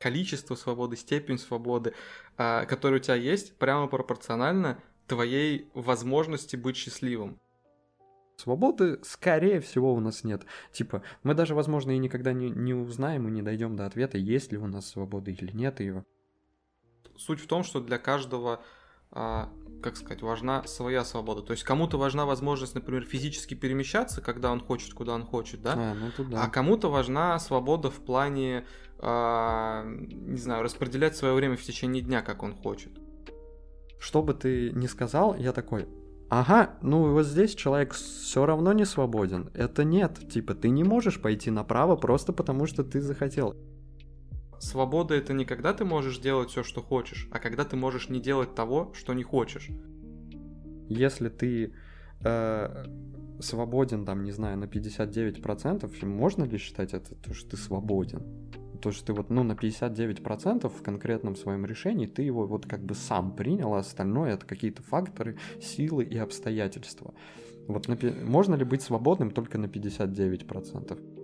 количество свободы, степень свободы, а, которая у тебя есть, прямо пропорционально твоей возможности быть счастливым. Свободы, скорее всего, у нас нет. Типа, мы даже, возможно, и никогда не, не узнаем и не дойдем до ответа, есть ли у нас свобода или нет ее. Суть в том, что для каждого как сказать, важна своя свобода. То есть кому-то важна возможность, например, физически перемещаться, когда он хочет, куда он хочет, да? А, ну, да. а кому-то важна свобода в плане, а, не знаю, распределять свое время в течение дня, как он хочет. Что бы ты ни сказал, я такой, ага, ну вот здесь человек все равно не свободен. Это нет, типа ты не можешь пойти направо просто потому, что ты захотел свобода это не когда ты можешь делать все, что хочешь, а когда ты можешь не делать того, что не хочешь. Если ты э, свободен, там, не знаю, на 59%, можно ли считать это то, что ты свободен? То, что ты вот, ну, на 59% в конкретном своем решении, ты его вот как бы сам принял, а остальное это какие-то факторы, силы и обстоятельства. Вот на, можно ли быть свободным только на 59%?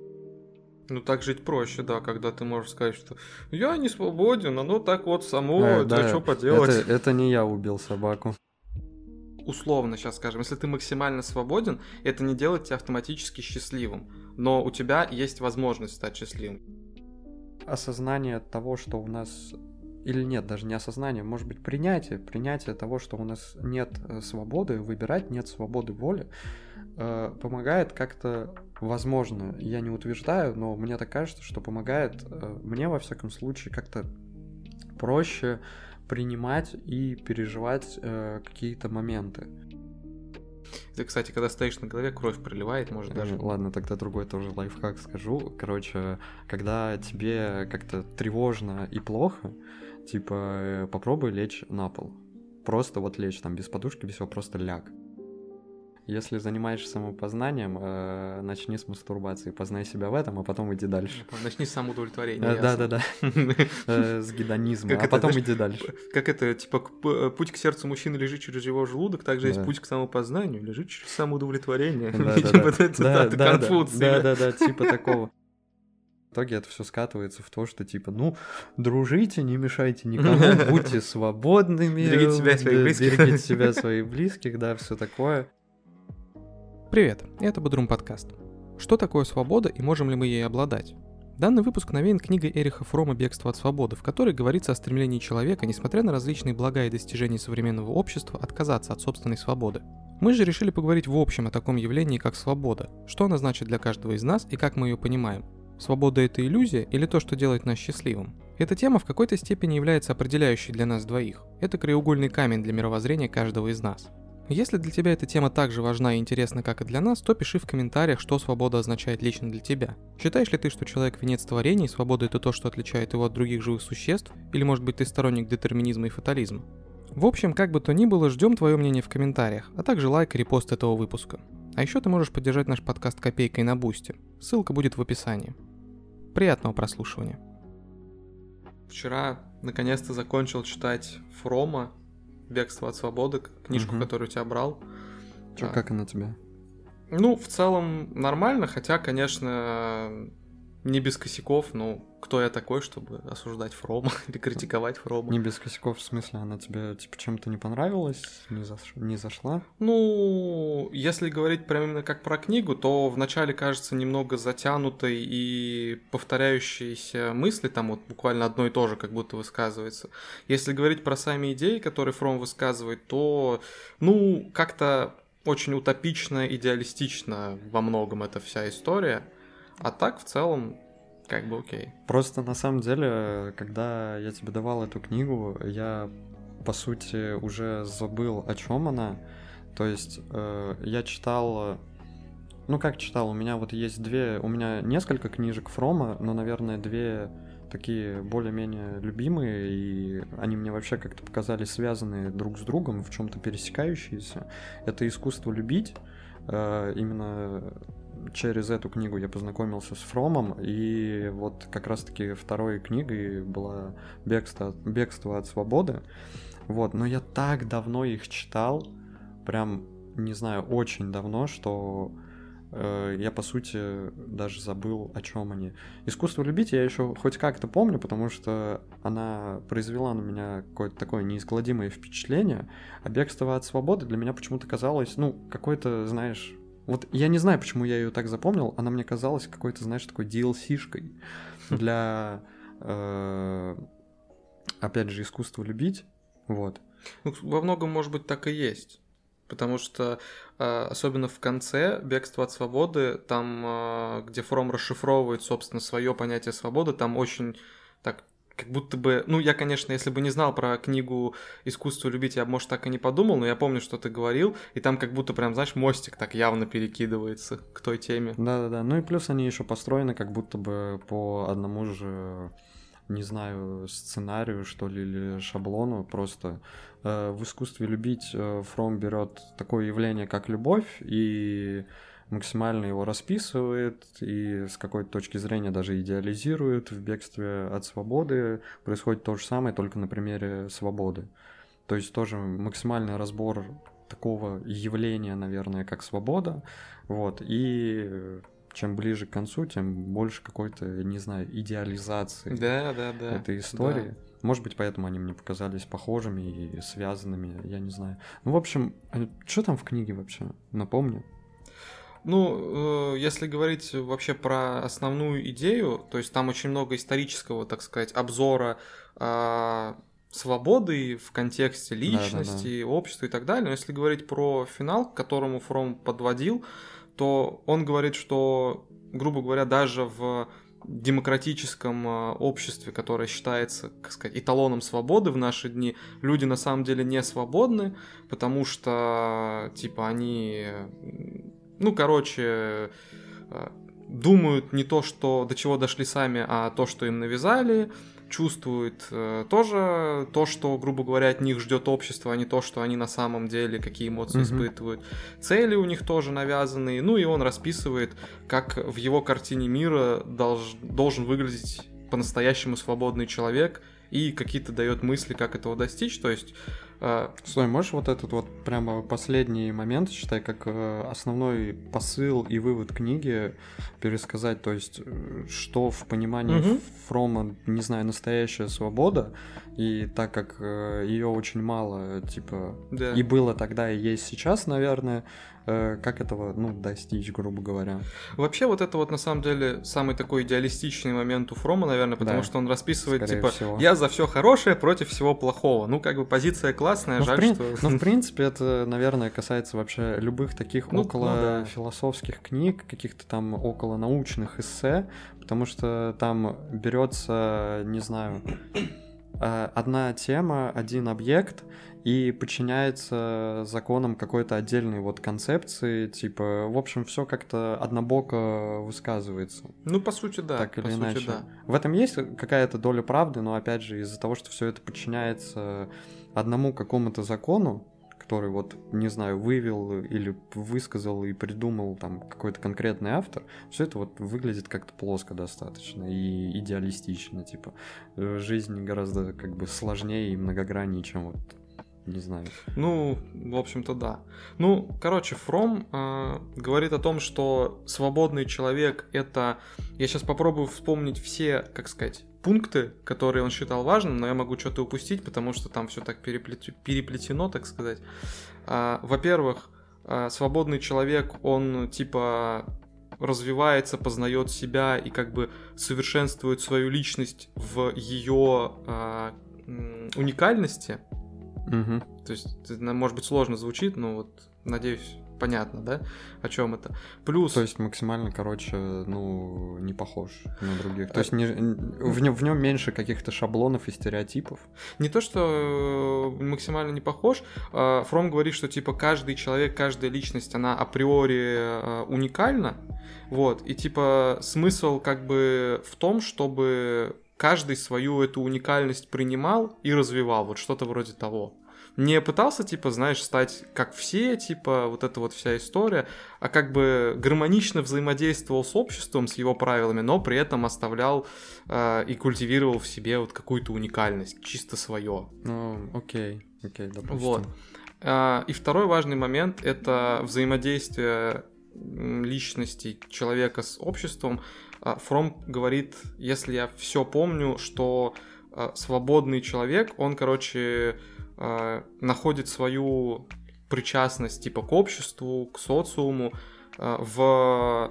Ну так жить проще, да, когда ты можешь сказать, что я не свободен, оно так вот само, э, да, что поделать. Это, это не я убил собаку. Условно сейчас скажем, если ты максимально свободен, это не делает тебя автоматически счастливым, но у тебя есть возможность стать счастливым. Осознание того, что у нас или нет, даже не осознание, может быть принятие, принятие того, что у нас нет э, свободы выбирать, нет свободы воли, э, помогает как-то, возможно, я не утверждаю, но мне так кажется, что помогает э, мне, во всяком случае, как-то проще принимать и переживать э, какие-то моменты. Ты, кстати, когда стоишь на голове, кровь проливает, может даже. Ладно, тогда другой тоже лайфхак скажу. Короче, когда тебе как-то тревожно и плохо, типа э, попробуй лечь на пол. Просто вот лечь там без подушки, без всего, просто ляг. Если занимаешься самопознанием, э, начни с мастурбации, познай себя в этом, а потом иди дальше. Начни с самоудовлетворения. Да, да, да. С гедонизма, а потом иди дальше. Как это, типа, путь к сердцу мужчины лежит через его желудок, также есть путь к самопознанию, лежит через самоудовлетворение. Да, да, да, да, типа такого. В итоге это все скатывается в то, что типа, ну, дружите, не мешайте никому, будьте свободными. Берегите себя своих близких. Берегите себя своих близких, да, все такое. Привет, это Бодрум подкаст. Что такое свобода и можем ли мы ей обладать? Данный выпуск навеян книгой Эриха Фрома «Бегство от свободы», в которой говорится о стремлении человека, несмотря на различные блага и достижения современного общества, отказаться от собственной свободы. Мы же решили поговорить в общем о таком явлении, как свобода, что она значит для каждого из нас и как мы ее понимаем. Свобода – это иллюзия или то, что делает нас счастливым? Эта тема в какой-то степени является определяющей для нас двоих. Это краеугольный камень для мировоззрения каждого из нас. Если для тебя эта тема так же важна и интересна, как и для нас, то пиши в комментариях, что свобода означает лично для тебя. Считаешь ли ты, что человек венец творения и свобода это то, что отличает его от других живых существ? Или может быть ты сторонник детерминизма и фатализма? В общем, как бы то ни было, ждем твое мнение в комментариях, а также лайк и репост этого выпуска. А еще ты можешь поддержать наш подкаст копейкой на бусте. Ссылка будет в описании. Приятного прослушивания. Вчера наконец-то закончил читать Фрома, «Бегство от свободы», книжку, угу. которую тебя брал. Чё, а. как она тебе? Ну, в целом нормально, хотя, конечно, не без косяков, ну, кто я такой, чтобы осуждать Фрома или критиковать Фрома? Не без косяков, в смысле, она тебе, типа, чем-то не понравилась, не, заш... не зашла? Ну, если говорить прямо именно как про книгу, то вначале кажется немного затянутой и повторяющиеся мысли, там вот буквально одно и то же как будто высказывается. Если говорить про сами идеи, которые Фром высказывает, то, ну, как-то очень утопично, идеалистично во многом эта вся история – а так, в целом, как бы окей. Просто на самом деле, когда я тебе давал эту книгу, я по сути уже забыл, о чем она. То есть э, я читал, ну как читал, у меня вот есть две, у меня несколько книжек Фрома, но, наверное, две такие более-менее любимые, и они мне вообще как-то показались связанные друг с другом, в чем-то пересекающиеся. Это искусство любить, э, именно через эту книгу я познакомился с Фромом, и вот как раз-таки второй книгой была «Бегство, «Бегство от свободы». Вот, но я так давно их читал, прям, не знаю, очень давно, что э, я, по сути, даже забыл, о чем они. Искусство любить я еще хоть как-то помню, потому что она произвела на меня какое-то такое неизгладимое впечатление, а бегство от свободы для меня почему-то казалось, ну, какой-то, знаешь, вот я не знаю, почему я ее так запомнил, она мне казалась какой-то, знаешь, такой DLC-шкой для, э, опять же, искусства любить, вот. Ну, во многом, может быть, так и есть. Потому что, э, особенно в конце «Бегство от свободы», там, э, где Фром расшифровывает, собственно, свое понятие свободы, там очень так как будто бы, ну, я, конечно, если бы не знал про книгу «Искусство любить», я может, так и не подумал, но я помню, что ты говорил, и там как будто прям, знаешь, мостик так явно перекидывается к той теме. Да-да-да, ну и плюс они еще построены как будто бы по одному же не знаю, сценарию, что ли, или шаблону, просто э, в искусстве любить э, Фром берет такое явление, как любовь, и максимально его расписывает и с какой-то точки зрения даже идеализирует в бегстве от свободы. Происходит то же самое, только на примере свободы. То есть тоже максимальный разбор такого явления, наверное, как свобода. Вот. И чем ближе к концу, тем больше какой-то, не знаю, идеализации да, да, да. этой истории. Да. Может быть, поэтому они мне показались похожими и связанными, я не знаю. Ну, в общем, а что там в книге вообще? Напомню. Ну, э, если говорить вообще про основную идею, то есть там очень много исторического, так сказать, обзора э, свободы в контексте личности, да, да, да. общества и так далее. Но если говорить про финал, к которому Фром подводил, то он говорит, что, грубо говоря, даже в демократическом э, обществе, которое считается, как сказать, эталоном свободы в наши дни, люди на самом деле не свободны, потому что, типа, они ну, короче, э, думают не то, что до чего дошли сами, а то, что им навязали, чувствуют э, тоже то, что, грубо говоря, от них ждет общество, а не то, что они на самом деле, какие эмоции mm-hmm. испытывают. Цели у них тоже навязанные. Ну и он расписывает, как в его картине мира долж, должен выглядеть по-настоящему свободный человек и какие-то дает мысли, как этого достичь. То есть Стой, можешь вот этот вот прямо последний момент, считай, как э, основной посыл и вывод книги пересказать, то есть э, что в понимании угу. Фрома, не знаю, настоящая свобода, и так как э, ее очень мало, типа, да. и было тогда, и есть сейчас, наверное, как этого, ну, достичь, грубо говоря. Вообще вот это вот на самом деле самый такой идеалистичный момент у Фрома, наверное, потому да, что он расписывает, типа, всего. я за все хорошее против всего плохого. Ну, как бы позиция классная, ну, жаль, при... что... Ну, в принципе, это, наверное, касается вообще любых таких ну, около ну, да. философских книг, каких-то там около научных эссе, потому что там берется, не знаю, э, одна тема, один объект, и подчиняется законам какой-то отдельной вот концепции, типа, в общем, все как-то однобоко высказывается. Ну, по сути, да. Так или по иначе. Сути, да. В этом есть какая-то доля правды, но опять же, из-за того, что все это подчиняется одному какому-то закону, который вот, не знаю, вывел или высказал и придумал там какой-то конкретный автор, все это вот выглядит как-то плоско достаточно и идеалистично, типа жизнь гораздо как бы сложнее и многограннее, чем вот не знаю. Ну, в общем-то, да. Ну, короче, Фром э, говорит о том, что свободный человек это. Я сейчас попробую вспомнить все, как сказать, пункты, которые он считал важным, но я могу что-то упустить, потому что там все так переплет... переплетено, так сказать. Э, во-первых, э, свободный человек, он типа развивается, познает себя и как бы совершенствует свою личность в ее э, уникальности. Угу. То есть, это, может быть, сложно звучит, но вот, надеюсь, понятно, да, о чем это. Плюс... То есть максимально, короче, ну, не похож на других. То есть не, в, нем, в нем меньше каких-то шаблонов и стереотипов. Не то, что э, максимально не похож. А, Фром говорит, что типа каждый человек, каждая личность, она априори э, уникальна. Вот, и типа смысл как бы в том, чтобы каждый свою эту уникальность принимал и развивал, вот что-то вроде того. Не пытался, типа, знаешь, стать как все, типа, вот эта вот вся история, а как бы гармонично взаимодействовал с обществом, с его правилами, но при этом оставлял э, и культивировал в себе вот какую-то уникальность, чисто свое. Ну, окей, окей, допустим. Вот. Э, и второй важный момент — это взаимодействие личности человека с обществом, Фром говорит, если я все помню, что а, свободный человек, он, короче, а, находит свою причастность типа к обществу, к социуму в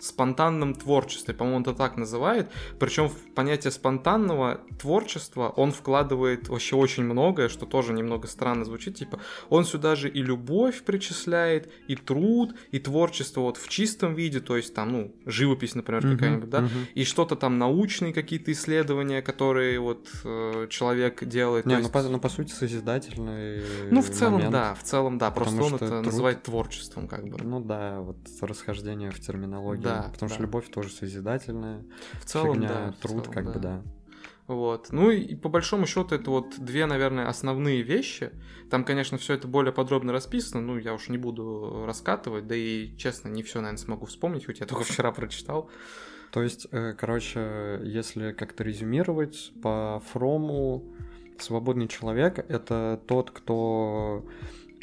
спонтанном творчестве, по-моему, это так называет. Причем в понятие спонтанного творчества он вкладывает вообще очень многое, что тоже немного странно звучит. Типа, он сюда же и любовь причисляет, и труд, и творчество вот в чистом виде, то есть там, ну, живопись, например, uh-huh, какая-нибудь, да, uh-huh. и что-то там научные какие-то исследования, которые вот э, человек делает. Не, ну, есть... по, ну, по сути, созидательный Ну, в целом, момент, да, в целом, да, просто он это труд... называет творчеством, как бы. Ну да, вот расхождение в терминологии. Да, потому да. что любовь тоже созидательная. В целом, фигня, да. Труд, целом, как да. бы, да. Вот. Ну и по большому счету это вот две, наверное, основные вещи. Там, конечно, все это более подробно расписано, ну я уж не буду раскатывать, да и, честно, не все, наверное, смогу вспомнить, хоть я только вчера прочитал. То есть, э, короче, если как-то резюмировать, по Фрому свободный человек — это тот, кто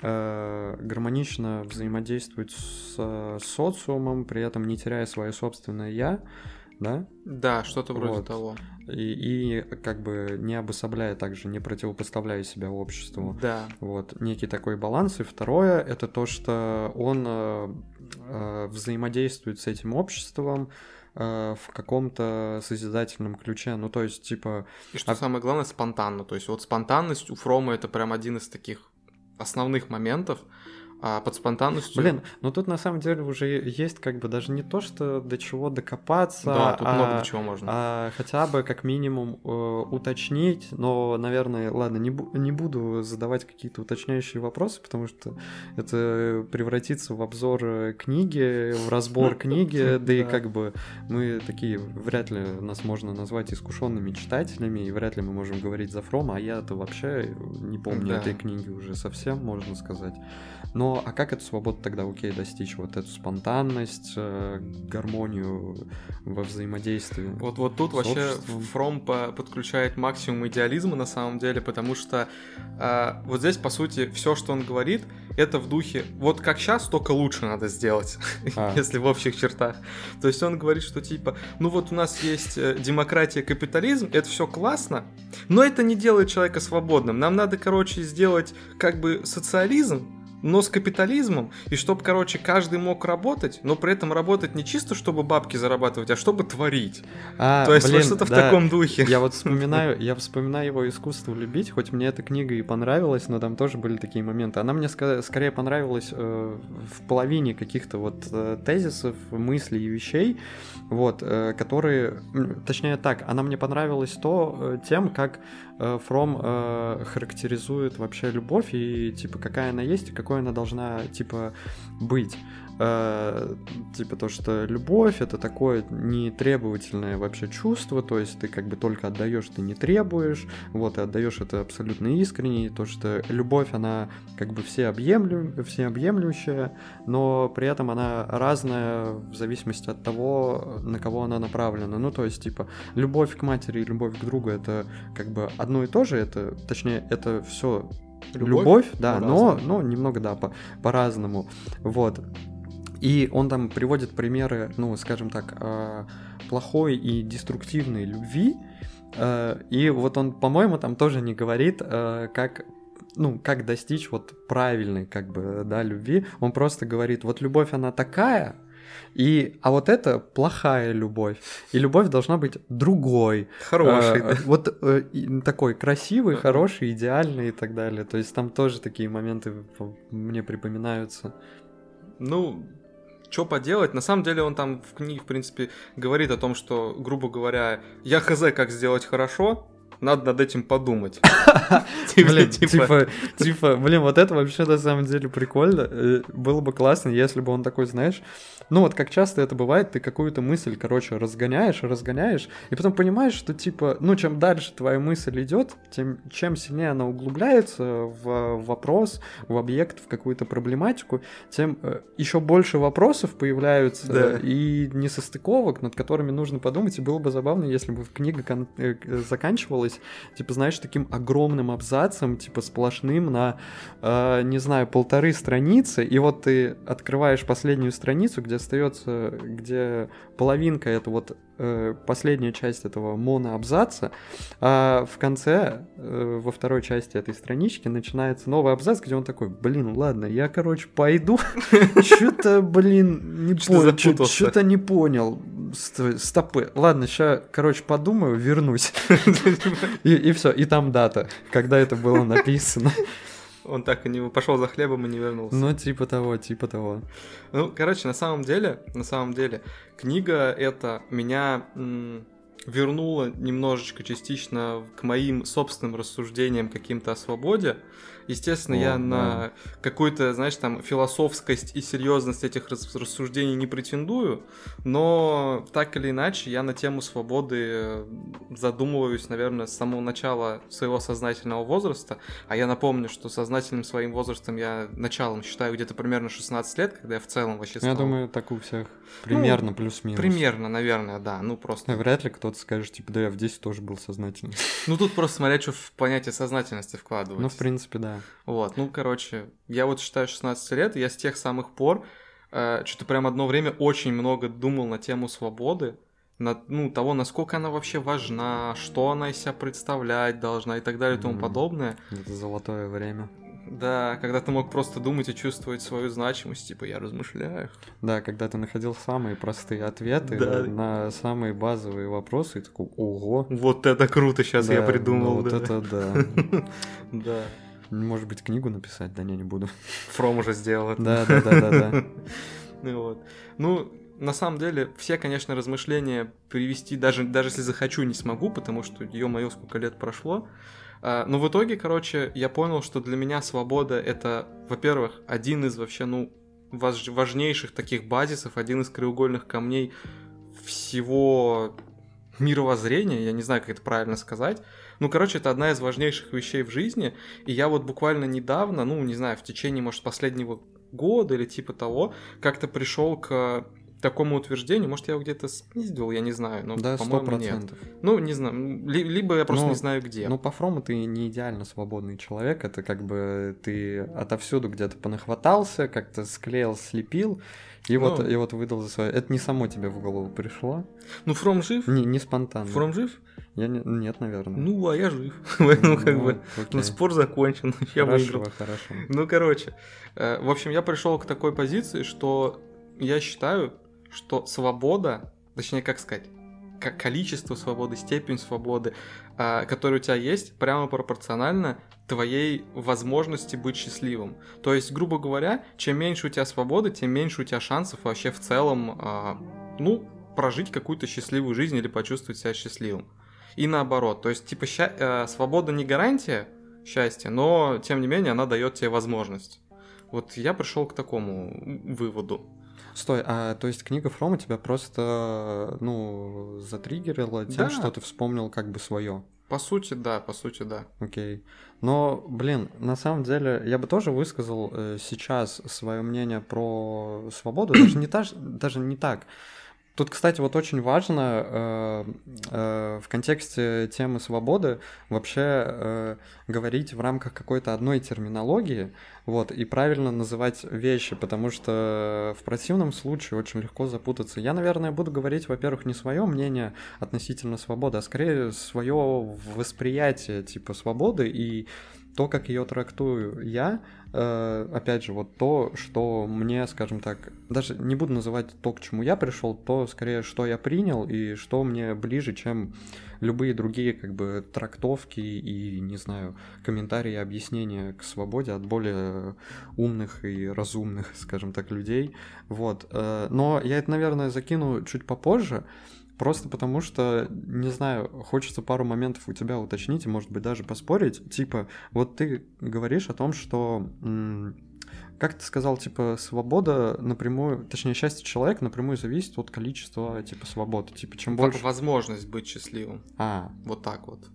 э, гармонично взаимодействует с э, социумом, при этом не теряя свое собственное «я», да? Да, что-то вроде Вот. того. И, и как бы не обособляя также, не противопоставляя себя обществу. Да. Вот, некий такой баланс. И второе, это то, что он э, э, взаимодействует с этим обществом э, в каком-то созидательном ключе. Ну, то есть, типа, И что А- самое главное, спонтанно. То есть вот спонтанность у Фрома это прям один из таких основных моментов. А под спонтанностью... блин, ну тут на самом деле уже есть как бы даже не то, что до чего докопаться, да, тут а, много до чего можно. а хотя бы как минимум э, уточнить, но, наверное, ладно, не, бу- не буду задавать какие-то уточняющие вопросы, потому что это превратится в обзор э, книги, в разбор книги, да и как бы мы такие, вряд ли нас можно назвать искушенными читателями, и вряд ли мы можем говорить за Фрома, а я-то вообще не помню этой книги уже совсем, можно сказать. Но а как эту свободу тогда окей достичь? Вот эту спонтанность, э, гармонию во взаимодействии. Вот, вот тут вообще обществом. Фром по- подключает максимум идеализма на самом деле, потому что а, вот здесь, по сути, все, что он говорит, это в духе, вот как сейчас, только лучше надо сделать, А. если в общих чертах. То есть он говорит, что типа, ну вот у нас есть э, демократия, капитализм, это все классно, но это не делает человека свободным. Нам надо, короче, сделать как бы социализм, но с капитализмом, и чтобы, короче, каждый мог работать, но при этом работать не чисто, чтобы бабки зарабатывать, а чтобы творить. А, То есть блин, вот что-то в да. таком духе. Я вот вспоминаю, я вспоминаю его искусство любить, хоть мне эта книга и понравилась, но там тоже были такие моменты. Она мне ска- скорее понравилась э, в половине каких-то вот э, тезисов, мыслей и вещей, вот, э, которые, точнее так, она мне понравилась то э, тем, как Фром э, характеризует вообще любовь и типа какая она есть и какой она должна типа быть. Э, типа то, что любовь это такое нетребовательное вообще чувство, то есть ты как бы только отдаешь, ты не требуешь, вот, и отдаешь это абсолютно искренне, и то, что любовь, она как бы всеобъемлю, всеобъемлющая, но при этом она разная в зависимости от того, на кого она направлена. Ну, то есть, типа, любовь к матери и любовь к другу это как бы одно и то же, это, точнее, это все любовь, да, но но немного, да, по- по-разному. Вот. И он там приводит примеры, ну, скажем так, э, плохой и деструктивной любви. Э, И вот он, по-моему, там тоже не говорит, э, как ну, как достичь вот правильной, как бы, да, любви. Он просто говорит, вот любовь, она такая, и, а вот это плохая любовь. И любовь должна быть другой. Хороший, Э, да. Вот э, такой красивый, хороший, идеальный и так далее. То есть там тоже такие моменты мне припоминаются. Ну, что поделать? На самом деле он там в книге, в принципе, говорит о том, что, грубо говоря, я хз, как сделать хорошо, надо над этим подумать. Типа, Блин, типа, типа, типа, блин, вот это вообще на самом деле прикольно. Э, Было бы классно, если бы он такой, знаешь, ну вот как часто это бывает, ты какую-то мысль, короче, разгоняешь, разгоняешь, и потом понимаешь, что типа, ну чем дальше твоя мысль идет, тем чем сильнее она углубляется в вопрос, в объект, в какую-то проблематику, тем еще больше вопросов появляются Да. и несостыковок, над которыми нужно подумать. И было бы забавно, если бы книга э, заканчивалась быть, типа, знаешь, таким огромным абзацем, типа, сплошным на, э, не знаю, полторы страницы, и вот ты открываешь последнюю страницу, где остается, где половинка это вот э, последняя часть этого моноабзаца, а в конце, э, во второй части этой странички начинается новый абзац, где он такой, блин, ладно, я, короче, пойду, что-то, блин, не понял, что-то не понял, стопы, ладно, сейчас, короче, подумаю, вернусь, и все, и там дата, когда это было написано. Он так и не пошел за хлебом и не вернулся. Ну, типа того, типа того. Ну, короче, на самом деле, на самом деле, книга эта меня м- вернула немножечко частично к моим собственным рассуждениям каким-то о свободе. Естественно, О, я да. на какую-то, знаешь, там философскость и серьезность этих рассуждений не претендую, но так или иначе я на тему свободы э, задумываюсь, наверное, с самого начала своего сознательного возраста. А я напомню, что сознательным своим возрастом я началом считаю где-то примерно 16 лет, когда я в целом вообще стал... Я думаю, так у всех примерно ну, плюс-минус. Примерно, наверное, да. Ну просто. Вряд ли кто-то скажет, типа, да, я в 10 тоже был сознательным. Ну тут просто смотря, что в понятие сознательности вкладывать. Ну, в принципе, да. Вот, ну, короче, я вот считаю 16 лет, я с тех самых пор э, что-то прям одно время очень много думал на тему свободы, на, ну, того, насколько она вообще важна, что она из себя представлять должна и так далее и тому mm-hmm. подобное. Это золотое время. Да, когда ты мог просто думать и чувствовать свою значимость, типа я размышляю. Да, когда ты находил самые простые ответы да. на самые базовые вопросы, и такой, ого. Вот это круто, сейчас да, я придумал. Ну, да. Вот это да. Да. Может быть, книгу написать? Да не, не буду. Фром уже сделал это. Да, да, да, да, да. Ну вот. Ну, на самом деле, все, конечно, размышления привести, даже, даже если захочу, не смогу, потому что, ё-моё, сколько лет прошло. А, но в итоге, короче, я понял, что для меня свобода — это, во-первых, один из вообще, ну, важнейших таких базисов, один из краеугольных камней всего мировоззрения, я не знаю, как это правильно сказать, ну, короче, это одна из важнейших вещей в жизни. И я вот буквально недавно, ну, не знаю, в течение, может, последнего года или типа того, как-то пришел к такому утверждению, может, я его где-то снизил, я не знаю, но, да, по-моему, нет. Ну, не знаю, либо я просто ну, не знаю, где. Ну, по Фрому ты не идеально свободный человек, это как бы ты отовсюду где-то понахватался, как-то склеил, слепил, и, ну, вот, и вот выдал за свое. Это не само тебе в голову пришло. Ну, Фром жив? Не, не спонтанно. Фром жив? Я не... Нет, наверное. Ну, а я жив. ну, как бы, ну, спор закончен. я выиграл. Хорошо, Ну, короче. Э, в общем, я пришел к такой позиции, что я считаю, что свобода, точнее, как сказать, как количество свободы, степень свободы, э, которая у тебя есть, прямо пропорционально твоей возможности быть счастливым. То есть, грубо говоря, чем меньше у тебя свободы, тем меньше у тебя шансов вообще в целом, э, ну, прожить какую-то счастливую жизнь или почувствовать себя счастливым и наоборот. То есть, типа, ща- э, свобода не гарантия счастья, но, тем не менее, она дает тебе возможность. Вот я пришел к такому выводу. Стой, а то есть книга Фрома тебя просто, ну, затриггерила тем, да. что ты вспомнил как бы свое? По сути, да, по сути, да. Окей. Но, блин, на самом деле, я бы тоже высказал э, сейчас свое мнение про свободу, даже не, та, даже не так. Тут, кстати, вот очень важно э, э, в контексте темы свободы вообще э, говорить в рамках какой-то одной терминологии, вот, и правильно называть вещи, потому что в противном случае очень легко запутаться. Я, наверное, буду говорить, во-первых, не свое мнение относительно свободы, а скорее свое восприятие типа свободы и то, как ее трактую я, опять же, вот то, что мне, скажем так, даже не буду называть то, к чему я пришел, то скорее, что я принял и что мне ближе, чем любые другие, как бы, трактовки и, не знаю, комментарии объяснения к свободе от более умных и разумных, скажем так, людей. Вот. Э, но я это, наверное, закину чуть попозже. Просто потому что, не знаю, хочется пару моментов у тебя уточнить и, может быть, даже поспорить. Типа, вот ты говоришь о том, что как ты сказал, типа, свобода напрямую, точнее, счастье человека напрямую зависит от количества, типа, свободы. Типа, чем больше... Возможность быть счастливым. А. Вот так вот.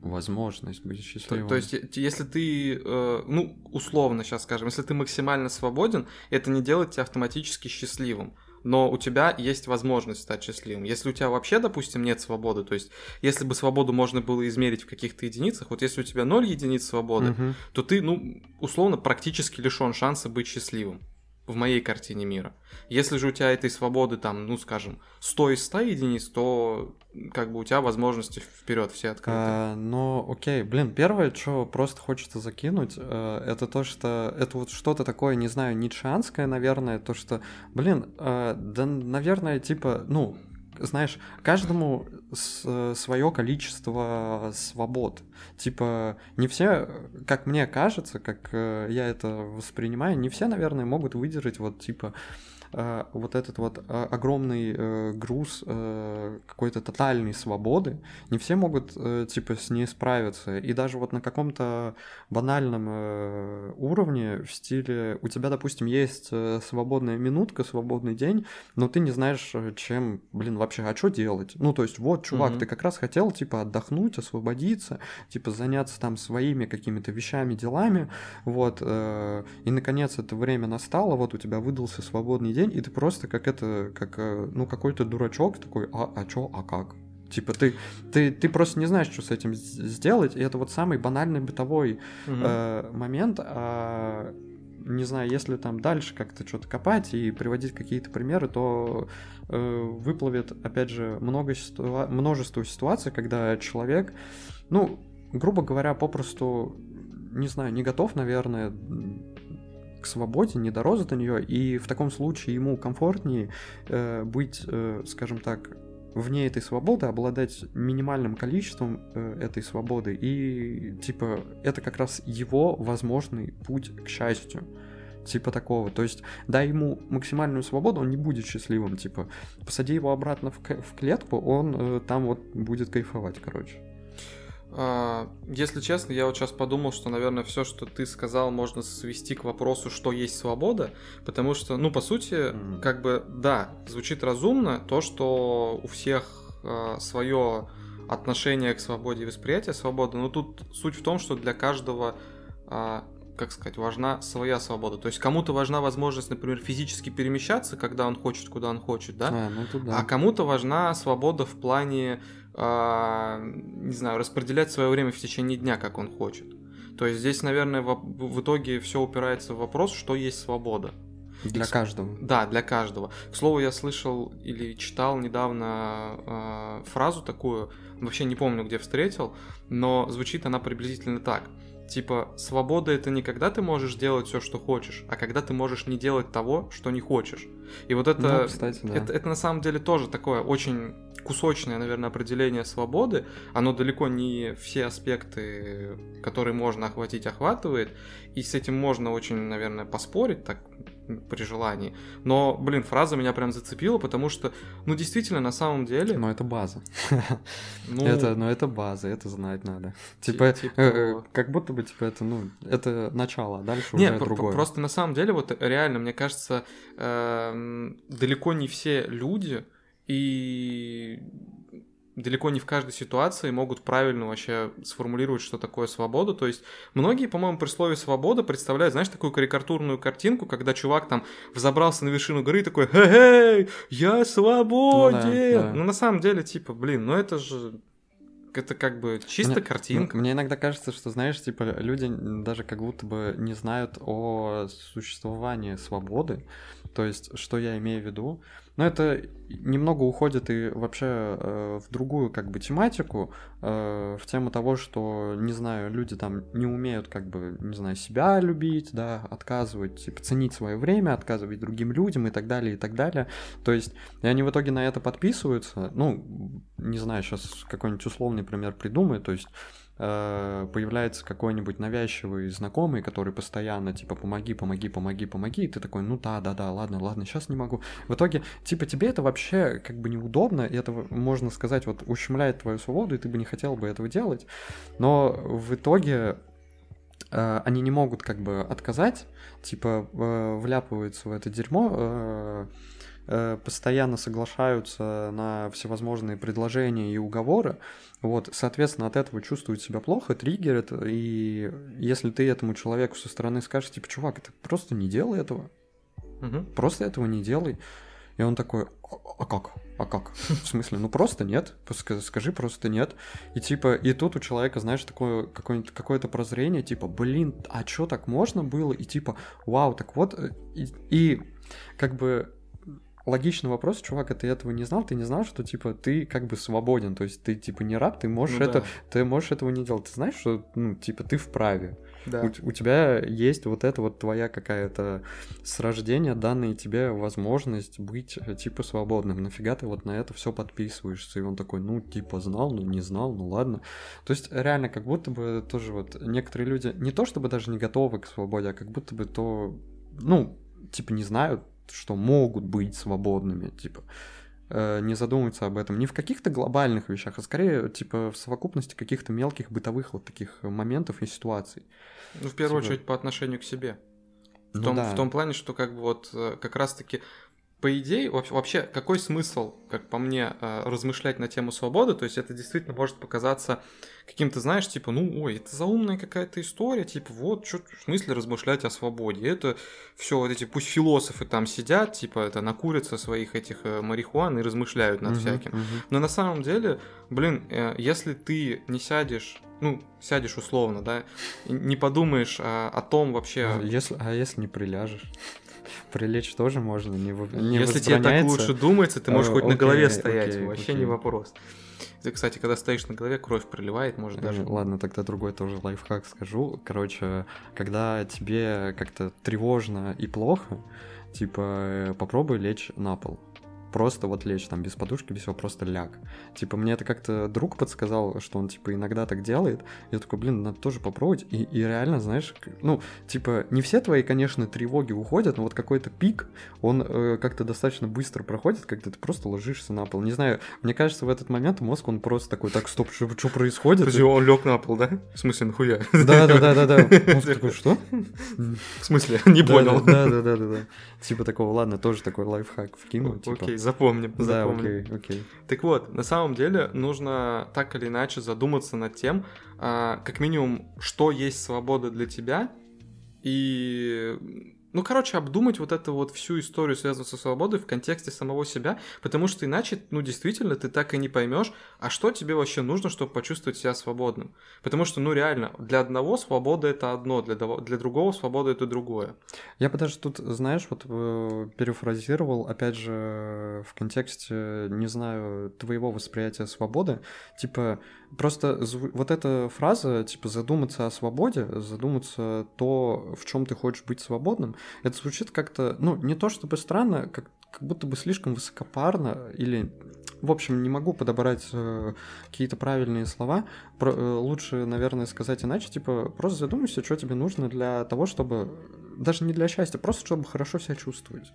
Возможность быть счастливым. То, то есть, если ты, э, ну, условно сейчас скажем, если ты максимально свободен, это не делает тебя автоматически счастливым. Но у тебя есть возможность стать счастливым. Если у тебя вообще, допустим, нет свободы, то есть если бы свободу можно было измерить в каких-то единицах, вот если у тебя 0 единиц свободы, угу. то ты, ну, условно, практически лишен шанса быть счастливым в моей картине мира. Если же у тебя этой свободы там, ну, скажем, 100 из 100 единиц, то как бы у тебя возможности вперед все открыты. А, ну, окей, блин, первое, что просто хочется закинуть, э, это то, что это вот что-то такое, не знаю, ницшанское, наверное, то, что, блин, э, да, наверное, типа, ну, знаешь, каждому свое количество свобод. Типа, не все, как мне кажется, как э, я это воспринимаю, не все, наверное, могут выдержать вот типа Э, вот этот вот э, огромный э, груз какой-то тотальной свободы, не все могут, типа, с ней справиться. И даже вот на каком-то банальном уровне в стиле у тебя, допустим, есть свободная минутка, свободный день, но ты не знаешь, чем, блин, вообще, а что делать? Ну, то есть, вот, чувак, mm-hmm. ты как раз хотел, типа, отдохнуть, освободиться, типа, заняться там своими какими-то вещами, делами, вот, и, наконец, это время настало, вот у тебя выдался свободный день, и ты просто как это, как, э, ну, какой-то дурачок такой, а, а чё, а как? Типа ты, ты, ты просто не знаешь, что с этим сделать, и это вот самый банальный бытовой угу. э, момент. А, не знаю, если там дальше как-то что-то копать и приводить какие-то примеры, то э, выплывет, опять же, много ситуа- множество ситуаций, когда человек, ну, грубо говоря, попросту, не знаю, не готов, наверное, свободе, не дорос до нее, и в таком случае ему комфортнее э, быть, э, скажем так, вне этой свободы, обладать минимальным количеством э, этой свободы, и типа это как раз его возможный путь к счастью типа такого. То есть, дай ему максимальную свободу, он не будет счастливым, типа, посади его обратно в, в клетку, он э, там вот будет кайфовать, короче. А, если честно, я вот сейчас подумал, что, наверное, все, что ты сказал, можно свести к вопросу, что есть свобода, потому что, ну, по сути, mm-hmm. как бы, да, звучит разумно то, что у всех э, а, свое отношение к свободе и восприятие свободы, но тут суть в том, что для каждого э, как сказать, важна своя свобода. То есть кому-то важна возможность, например, физически перемещаться, когда он хочет, куда он хочет, да? А, ну, да. а кому-то важна свобода в плане не знаю, распределять свое время в течение дня, как он хочет. То есть здесь, наверное, в, в итоге все упирается в вопрос, что есть свобода. Для И, каждого. Да, для каждого. К слову, я слышал или читал недавно э, фразу такую, вообще не помню, где встретил, но звучит она приблизительно так. Типа, свобода это не когда ты можешь делать все, что хочешь, а когда ты можешь не делать того, что не хочешь. И вот это, ну, кстати, да. это, это на самом деле тоже такое очень кусочное, наверное, определение свободы. Оно далеко не все аспекты, которые можно охватить, охватывает. И с этим можно очень, наверное, поспорить, так при желании. Но, блин, фраза меня прям зацепила, потому что, ну, действительно, на самом деле... Но это база. Ну, это, но это база, это знать надо. Типа, типа э, как будто бы, типа, это, ну, это начало, а дальше уже другое. просто на самом деле, вот реально, мне кажется, эм, далеко не все люди и далеко не в каждой ситуации могут правильно вообще сформулировать, что такое свобода. То есть многие, по-моему, при слове свобода представляют, знаешь, такую карикатурную картинку, когда чувак там взобрался на вершину горы и такой «Хе-хей, я свободен!» ну, да, да. ну, на самом деле, типа, блин, ну это же это как бы чисто мне, картинка. Мне иногда кажется, что, знаешь, типа, люди даже как будто бы не знают о существовании свободы. То есть, что я имею в виду? Но это немного уходит и вообще э, в другую как бы тематику, э, в тему того, что, не знаю, люди там не умеют как бы, не знаю, себя любить, да, отказывать, типа, ценить свое время, отказывать другим людям и так далее, и так далее. То есть, и они в итоге на это подписываются, ну, не знаю, сейчас какой-нибудь условный пример придумаю, то есть появляется какой-нибудь навязчивый знакомый, который постоянно типа помоги, помоги, помоги, помоги, и ты такой, ну да, да, да, ладно, ладно, сейчас не могу. В итоге, типа, тебе это вообще как бы неудобно, и это, можно сказать, вот ущемляет твою свободу, и ты бы не хотел бы этого делать, но в итоге э, они не могут как бы отказать, типа, э, вляпываются в это дерьмо, э, Э, постоянно соглашаются на всевозможные предложения и уговоры, вот, соответственно, от этого чувствуют себя плохо, триггерят, и если ты этому человеку со стороны скажешь, типа, чувак, ты просто не делай этого, угу. просто этого не делай, И он такой, а, а как? А как? В смысле, ну просто нет, скажи просто нет. И типа, и тут у человека, знаешь, такое какое-то какое прозрение, типа, блин, а чё так можно было? И типа, вау, так вот, э, и, и как бы логичный вопрос, чувак, а ты этого не знал, ты не знал, что типа ты как бы свободен, то есть ты типа не раб, ты можешь ну, это, да. ты можешь этого не делать, ты знаешь, что ну типа ты вправе. Да. У, у тебя есть вот эта вот твоя какая-то с рождения данная тебе возможность быть э, типа свободным. Нафига ты вот на это все подписываешься? И он такой, ну, типа, знал, ну, не знал, ну, ладно. То есть, реально, как будто бы тоже вот некоторые люди не то чтобы даже не готовы к свободе, а как будто бы то, ну, типа, не знают, что могут быть свободными, типа э, не задумываются об этом не в каких-то глобальных вещах, а скорее типа в совокупности каких-то мелких бытовых вот таких моментов и ситуаций. Ну, в первую типа... очередь по отношению к себе. В, ну, том, да. в том плане, что как бы вот э, как раз-таки по идее, вообще, какой смысл, как по мне, э, размышлять на тему свободы? То есть это действительно может показаться каким-то, знаешь, типа, ну, ой, это заумная какая-то история, типа, вот, что в смысле размышлять о свободе? Это все вот эти, пусть философы там сидят, типа, это накурятся своих этих э, марихуан и размышляют над uh-huh, всяким. Uh-huh. Но на самом деле, блин, э, если ты не сядешь ну, сядешь условно, да, не подумаешь а, о том вообще... А если, а если не приляжешь? Прилечь тоже можно, не, не Если тебе так лучше думается, ты можешь а, хоть окей, на голове стоять, окей, вообще окей. не вопрос. Ты, кстати, когда стоишь на голове, кровь проливает, может даже... Ладно, тогда другой тоже лайфхак скажу. Короче, когда тебе как-то тревожно и плохо, типа э, попробуй лечь на пол просто вот лечь там без подушки, без всего, просто ляг. Типа, мне это как-то друг подсказал, что он, типа, иногда так делает. Я такой, блин, надо тоже попробовать. И, и реально, знаешь, ну, типа, не все твои, конечно, тревоги уходят, но вот какой-то пик, он э, как-то достаточно быстро проходит, когда ты просто ложишься на пол. Не знаю, мне кажется, в этот момент мозг, он просто такой, так, стоп, что, что происходит? Подожди, он лег на пол, да? В смысле, нахуя? Да-да-да-да-да. Мозг такой, что? В смысле? Не понял. Да-да-да-да. Типа такого, ладно, тоже такой лайфхак вкину. Типа. Окей, запомним, да, Окей, окей. Так вот, на самом деле нужно так или иначе задуматься над тем, а, как минимум, что есть свобода для тебя, и ну, короче, обдумать вот эту вот всю историю, связанную со свободой в контексте самого себя, потому что иначе, ну, действительно, ты так и не поймешь, а что тебе вообще нужно, чтобы почувствовать себя свободным. Потому что, ну, реально, для одного свобода это одно, для, для другого свобода это другое. Я бы даже тут, знаешь, вот э, перефразировал, опять же, в контексте, не знаю, твоего восприятия свободы, типа, Просто вот эта фраза, типа, задуматься о свободе, задуматься то, в чем ты хочешь быть свободным, это звучит как-то, ну, не то чтобы странно, как, как будто бы слишком высокопарно или в общем, не могу подобрать э, какие-то правильные слова. Про, э, лучше, наверное, сказать иначе, типа, просто задумайся, что тебе нужно для того, чтобы даже не для счастья, просто чтобы хорошо себя чувствовать.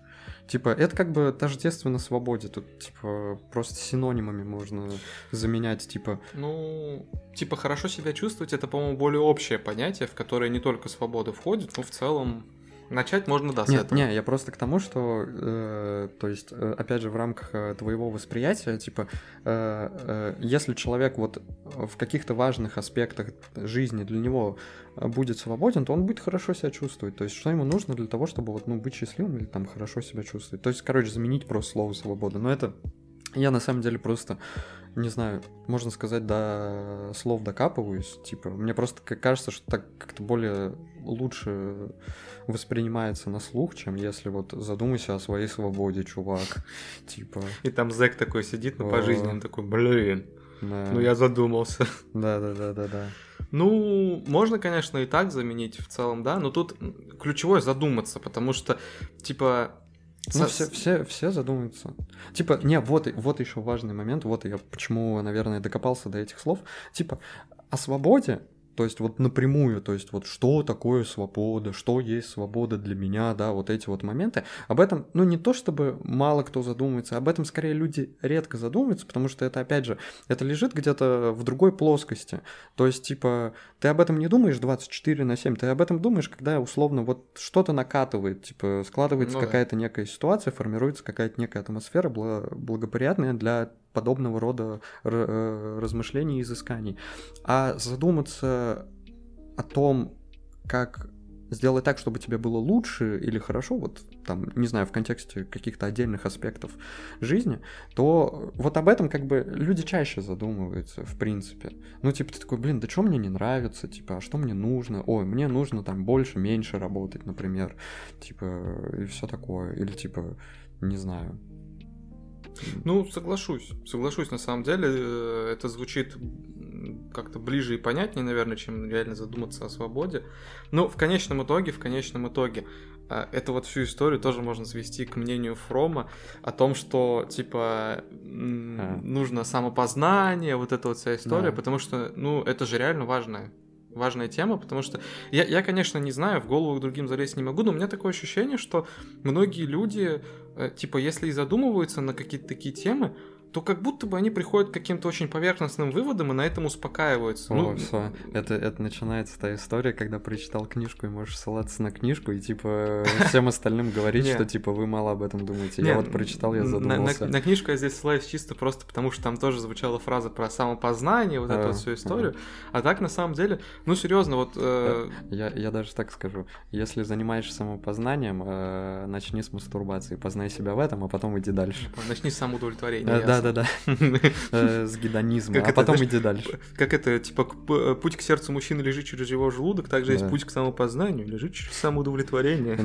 Типа, это как бы тождественно свободе. Тут, типа, просто синонимами можно заменять, типа... Ну, типа, хорошо себя чувствовать, это, по-моему, более общее понятие, в которое не только свобода входит, но в целом Начать можно, да, с Нет, этого. Не, я просто к тому, что, э, то есть, э, опять же, в рамках э, твоего восприятия, типа, э, э, если человек вот в каких-то важных аспектах жизни для него будет свободен, то он будет хорошо себя чувствовать. То есть, что ему нужно для того, чтобы вот, ну, быть счастливым или там хорошо себя чувствовать. То есть, короче, заменить просто слово свобода. Но это я на самом деле просто не знаю, можно сказать, до слов докапываюсь. Типа, мне просто кажется, что так как-то более лучше воспринимается на слух, чем если вот задумайся о своей свободе, чувак. Типа. И там зэк такой сидит на пожизненно, он такой, блин. Да. Ну я задумался. Да, да, да, да, да. Ну, можно, конечно, и так заменить в целом, да, но тут ключевое задуматься, потому что, типа, ну, все, все, все задумаются. Типа, не, вот, вот еще важный момент, вот я почему, наверное, докопался до этих слов. Типа, о свободе то есть вот напрямую, то есть вот что такое свобода, что есть свобода для меня, да, вот эти вот моменты. Об этом, ну не то чтобы мало кто задумывается, об этом скорее люди редко задумываются, потому что это, опять же, это лежит где-то в другой плоскости. То есть, типа, ты об этом не думаешь 24 на 7, ты об этом думаешь, когда условно вот что-то накатывает, типа складывается ну, какая-то да. некая ситуация, формируется какая-то некая атмосфера благоприятная для подобного рода э, размышлений и изысканий. А задуматься о том, как сделать так, чтобы тебе было лучше или хорошо, вот там, не знаю, в контексте каких-то отдельных аспектов жизни, то вот об этом как бы люди чаще задумываются, в принципе. Ну, типа, ты такой, блин, да что мне не нравится, типа, а что мне нужно? Ой, мне нужно там больше, меньше работать, например, типа, и все такое. Или типа, не знаю, ну, соглашусь. Соглашусь, на самом деле. Э, это звучит как-то ближе и понятнее, наверное, чем реально задуматься о свободе. Но в конечном итоге, в конечном итоге, э, эту вот всю историю тоже можно свести к мнению Фрома о том, что, типа, а. нужно самопознание, вот эта вот вся история, да. потому что, ну, это же реально важная важная тема, потому что я, я, конечно, не знаю, в голову другим залезть не могу, но у меня такое ощущение, что многие люди типа, если и задумываются на какие-то такие темы, то как будто бы они приходят к каким-то очень поверхностным выводам и на этом успокаиваются. О, ну, все. Это, это начинается та история, когда прочитал книжку и можешь ссылаться на книжку и типа всем остальным говорить, что типа вы мало об этом думаете. Я вот прочитал, я задумался. На книжку я здесь ссылаюсь чисто просто потому, что там тоже звучала фраза про самопознание, вот эту всю историю. А так на самом деле, ну серьезно, вот... Э, я я даже так скажу. Если занимаешься самопознанием, э, начни с мастурбации, познай себя в этом, а потом иди дальше. Начни с самоудовлетворения. Да, да-да. Э, с гедонизма. А потом иди дальше. Как это, типа, э, путь к сердцу мужчины лежит через его желудок, также есть путь к самопознанию, лежит через самоудовлетворение.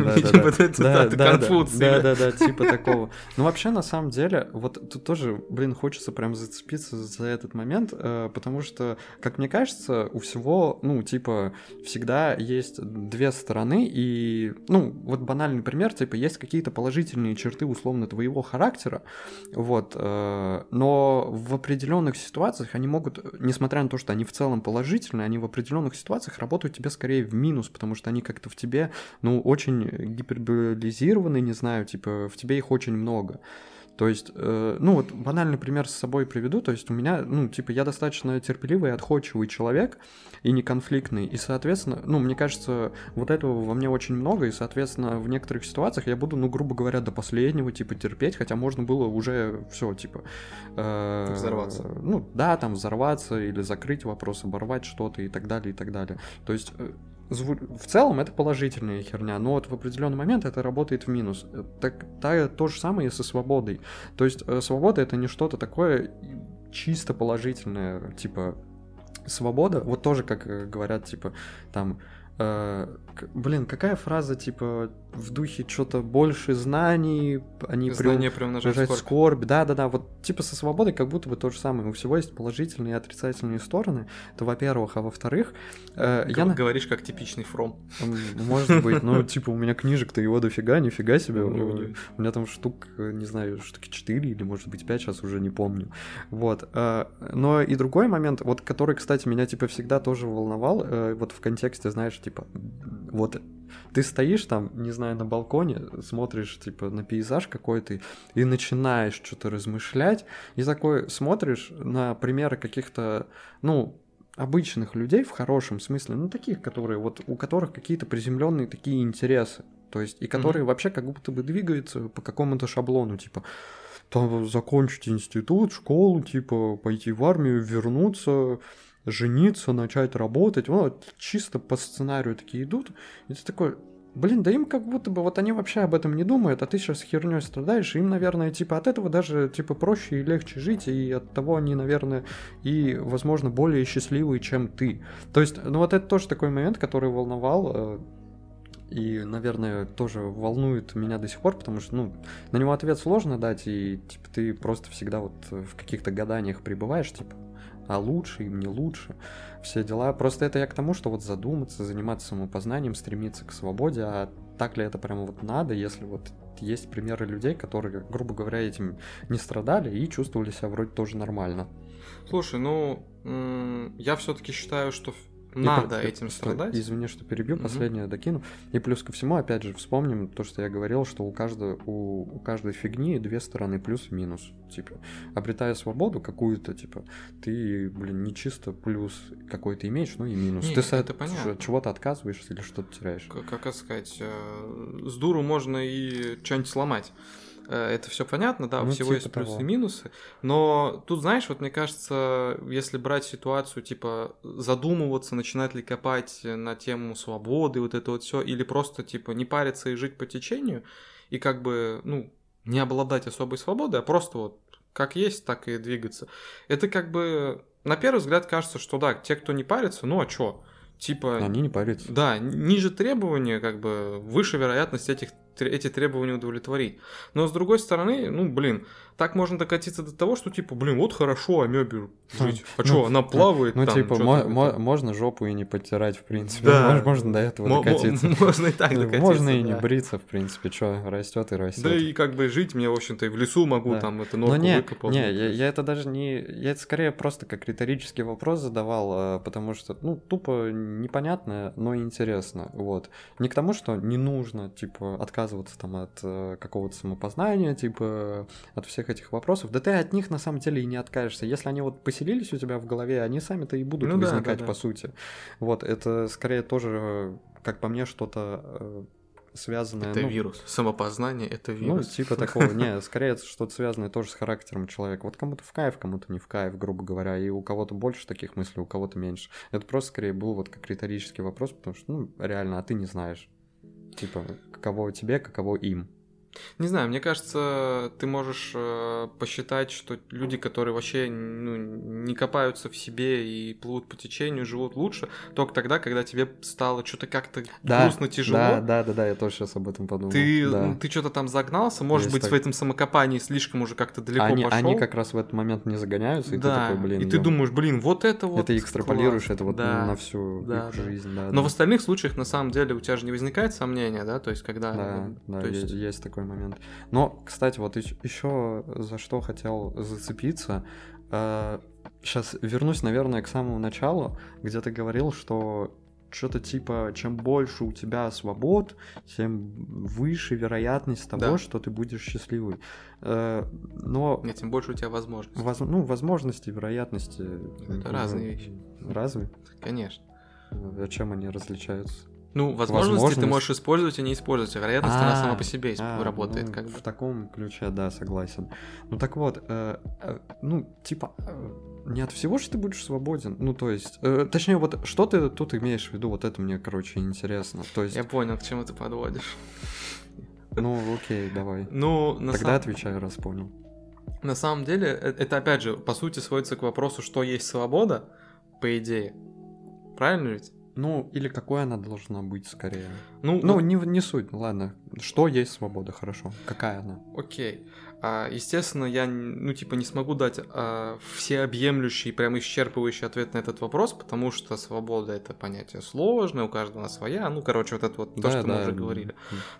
Да-да-да, типа такого. Ну, вообще, на самом деле, вот тут тоже, блин, хочется прям зацепиться за этот момент, э, потому что, как мне кажется, у всего, ну, типа, всегда есть две стороны, и, ну, вот банальный пример, типа, есть какие-то положительные черты, условно, твоего характера, вот, но в определенных ситуациях они могут, несмотря на то, что они в целом положительные, они в определенных ситуациях работают тебе скорее в минус, потому что они как-то в тебе, ну, очень гиперболизированы, не знаю, типа, в тебе их очень много. То есть, э, ну вот банальный пример с собой приведу, то есть у меня, ну, типа, я достаточно терпеливый отходчивый человек, и не конфликтный, и, соответственно, ну, мне кажется, вот этого во мне очень много, и, соответственно, в некоторых ситуациях я буду, ну, грубо говоря, до последнего, типа, терпеть, хотя можно было уже все, типа... Э, взорваться. Ну, да, там, взорваться или закрыть вопрос, оборвать что-то и так далее, и так далее. То есть э, в целом это положительная херня, но вот в определенный момент это работает в минус. Так, та, то же самое и со свободой. То есть э, свобода это не что-то такое чисто положительное, типа свобода, вот тоже как э, говорят, типа там Э, блин, какая фраза, типа, в духе что-то больше знаний, они Знания приумножают скорбь. скорбь. Да-да-да, вот типа со свободой как будто бы то же самое. У всего есть положительные и отрицательные стороны. Это во-первых, а во-вторых... Э, я говоришь как типичный фром. Может быть, ну, типа, у меня книжек-то его дофига, нифига себе. У меня там штук, не знаю, штуки 4 или, может быть, 5, сейчас уже не помню. Вот. Э, но и другой момент, вот который, кстати, меня, типа, всегда тоже волновал, э, вот в контексте, знаешь, типа, вот ты стоишь там, не знаю, на балконе, смотришь, типа, на пейзаж какой-то и начинаешь что-то размышлять, и такой смотришь на примеры каких-то, ну, обычных людей в хорошем смысле, ну, таких, которые, вот, у которых какие-то приземленные такие интересы, то есть, и которые mm-hmm. вообще как будто бы двигаются по какому-то шаблону, типа, там, закончить институт, школу, типа, пойти в армию, вернуться, жениться, начать работать. Вот чисто по сценарию такие идут. И ты такой, блин, да им как будто бы вот они вообще об этом не думают, а ты сейчас херней страдаешь, им, наверное, типа от этого даже типа проще и легче жить, и от того они, наверное, и, возможно, более счастливые, чем ты. То есть, ну вот это тоже такой момент, который волновал, э, и, наверное, тоже волнует меня до сих пор, потому что, ну, на него ответ сложно дать, и, типа, ты просто всегда вот в каких-то гаданиях пребываешь, типа, а лучше им, не лучше, все дела. Просто это я к тому, что вот задуматься, заниматься самопознанием, стремиться к свободе, а так ли это прямо вот надо, если вот есть примеры людей, которые, грубо говоря, этим не страдали и чувствовали себя вроде тоже нормально. Слушай, ну, я все-таки считаю, что надо и, этим страдать. Извини, что перебью, угу. последнее докину. И плюс ко всему, опять же, вспомним то, что я говорил, что у каждой, у, у каждой фигни две стороны, плюс и минус. Типа, обретая свободу какую-то, типа, ты, блин, не чисто плюс какой-то имеешь, ну и минус. Нет, ты это понятно. чего-то отказываешься или что-то теряешь. Как, как сказать, э, с дуру можно и что-нибудь сломать. Э, это все понятно, да, у ну, всего типа есть плюсы того. и минусы. Но тут, знаешь, вот мне кажется, если брать ситуацию, типа, задумываться, начинать ли копать на тему свободы, вот это вот все, или просто, типа, не париться и жить по течению, и как бы, ну, не обладать особой свободой, а просто вот как есть, так и двигаться. Это как бы, на первый взгляд кажется, что да, те, кто не парится, ну а чё? Типа... Они не парятся. Да, ниже требования, как бы, выше вероятность этих эти требования удовлетворить. Но с другой стороны, ну, блин, так можно докатиться до того, что типа, блин, вот хорошо амебе жить. А что, она плавает Ну, там, типа, мо- мо- можно жопу и не подтирать, в принципе. Да. Мож- Можно до этого Мо- мо- докатиться. Можно и так докатиться. Можно и не бриться, в принципе, что растет и растет. Да и как бы жить мне, в общем-то, и в лесу могу, Да. там, это Ну норку не, выкопал. не, ну, я, это даже не... Я это скорее просто как риторический вопрос задавал, а, потому что, ну, тупо непонятно, но интересно, вот. Не к тому, что не нужно, типа, отказываться там от э, какого-то самопознания, типа, от всех этих вопросов. Да ты от них, на самом деле, и не откажешься. Если они вот поселились у тебя в голове, они сами-то и будут Ну да, возникать, да, да. по сути. Вот, это скорее тоже, э, как по мне, что-то э, связанное... Это ну, вирус. Самопознание это ну, вирус. типа такого, не, скорее что-то связанное тоже с характером человека. Вот кому-то в кайф, кому-то не в кайф, грубо говоря, и у кого-то больше таких мыслей, у кого-то меньше. Это просто скорее был вот как риторический вопрос, потому что, ну, реально, а ты не знаешь. Типа, каково тебе, каково им. Не знаю, мне кажется, ты можешь э, посчитать, что люди, которые вообще ну, не копаются в себе и плывут по течению, живут лучше, только тогда, когда тебе стало что-то как-то грустно, тяжело. Да, да, да, да, я тоже сейчас об этом подумал. Ты, да. ну, ты что-то там загнался, может Есть быть, так. в этом самокопании слишком уже как-то далеко они, пошел. они как раз в этот момент не загоняются, и да, ты такой, блин, и ты ё- думаешь, блин, вот это вот это экстраполируешь, классно. это вот да. на всю да, их да. жизнь, да. Но да. в остальных случаях, на самом деле, у тебя же не возникает сомнения, да, то есть, когда... Да, да, то есть... есть- такой момент. Но, кстати, вот еще за что хотел зацепиться. сейчас вернусь, наверное, к самому началу, где ты говорил, что что-то типа, чем больше у тебя свобод, тем выше вероятность того, Да. что ты будешь счастливый. Э, но, Нет, тем больше у тебя возможностей. воз- ну, возможности, вероятности... Это э, разные вещи. Разве? Конечно. А чем они различаются? Ну, возможности ты Возможность. можешь использовать и не использовать, а вероятность она А, сама по себе а, работает, ну, как бы. В таком ключе, да, согласен. Ну так вот, э, э, ну, типа, э, не от всего же ты будешь свободен. Ну, то есть, э, точнее, вот что ты тут имеешь в виду, вот это мне, короче, интересно. То есть, Я понял, к чему ты подводишь. ну, окей, давай. Ну, на, Тогда сам- отвечаю, раз понял. на самом деле, это опять же, по сути, сводится к вопросу, что есть свобода, по идее. Правильно ведь? Ну, или какой она должна быть, скорее. Ну, Ну, вот- не, не суть, ладно. Что есть свобода, хорошо. Какая она? Окей. А, естественно, я, ну, типа, не смогу дать а, всеобъемлющий, прям исчерпывающий ответ на этот вопрос, потому что свобода — это понятие сложное, у каждого своя. Ну, короче, вот это вот то, Да, что мы да, уже м, говорили.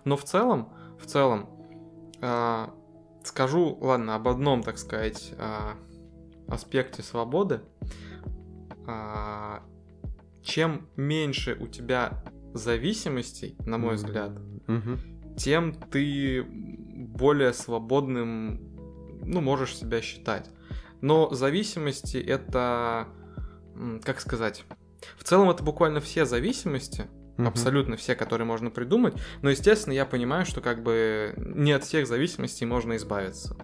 Но в целом, в целом, а, скажу, ладно, об одном, так сказать, а, аспекте свободы. А, чем меньше у тебя зависимостей, на мой взгляд, Мгм. тем ты более свободным, ну, можешь себя считать. Но зависимости это, как сказать, в целом это буквально все зависимости, Мгм. абсолютно все, которые можно придумать. Но, естественно, я понимаю, что как бы не от всех зависимостей можно избавиться.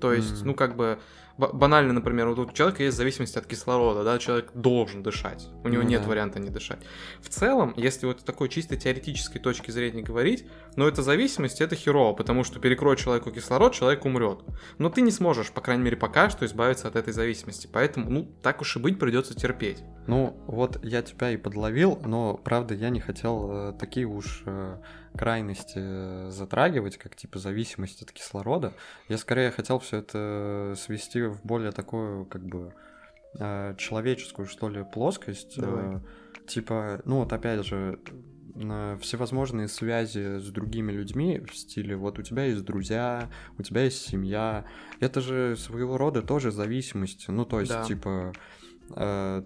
То есть, Мгм. ну, как бы, банально, например, вот у человека есть зависимость от кислорода, да, человек должен дышать, у него Ну нет да. варианта не дышать. В целом, если вот такой чисто теоретической точки зрения говорить, но эта зависимость это херово, потому что перекроет человеку кислород, человек умрет. Но ты не сможешь, по крайней мере, пока что избавиться от этой зависимости. Поэтому, ну, так уж и быть, придется терпеть. Ну, вот я тебя и подловил, но, правда, я не хотел э, такие уж э, крайности э, затрагивать, как типа зависимость от кислорода. Я скорее хотел все это свести в более такую, как бы, э, человеческую, что ли, плоскость. Давай. Э, Типа, ну вот опять же, всевозможные связи с другими людьми в стиле вот у тебя есть друзья, у тебя есть семья. Это же своего рода тоже зависимость. Ну, то есть, Да. типа,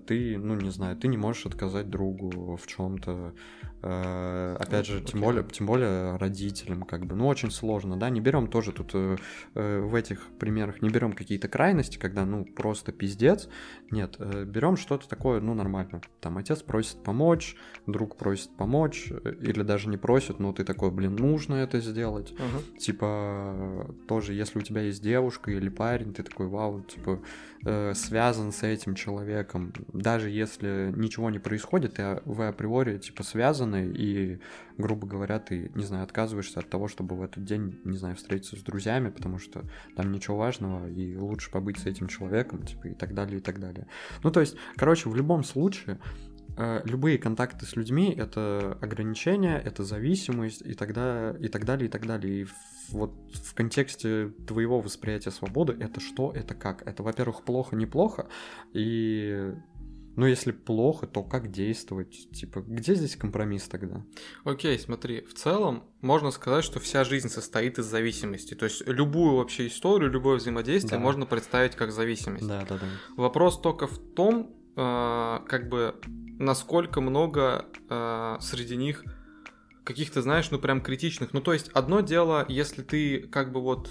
ты, ну, не знаю, ты не можешь отказать другу в чем-то. опять же, тем более, тем более родителям, как бы. Ну, очень сложно, да. Не берем тоже тут э, э, в этих примерах, не берем какие-то крайности, когда, ну, просто пиздец. Нет, берем что-то такое, ну, нормально. Там отец просит помочь, друг просит помочь, э, или даже не просит, но ты такой, блин, нужно это сделать. Типа, тоже, если у тебя есть девушка или парень, ты такой, вау, типа, э, связан с этим человеком, даже если ничего не происходит, и вы априори, типа, связаны, и, грубо говоря, ты, не знаю, отказываешься от того, чтобы в этот день, не знаю, встретиться с друзьями, потому что там ничего важного, и лучше побыть с этим человеком, типа, и так далее, и так далее. Ну, то есть, короче, в любом случае, любые контакты с людьми — это ограничения, это зависимость и тогда и так далее, и так далее. И вот в контексте твоего восприятия свободы это что, это как? Это, во-первых, плохо, неплохо, и ну, если плохо, то как действовать? Типа, где здесь компромисс тогда? Окей, смотри, в целом можно сказать, что вся жизнь состоит из зависимости. То есть любую вообще историю, любое взаимодействие да. можно представить как зависимость. Да, да, да. Вопрос только в том, э, как бы, насколько много э, среди них каких-то, знаешь, ну прям критичных. Ну то есть одно дело, если ты как бы вот,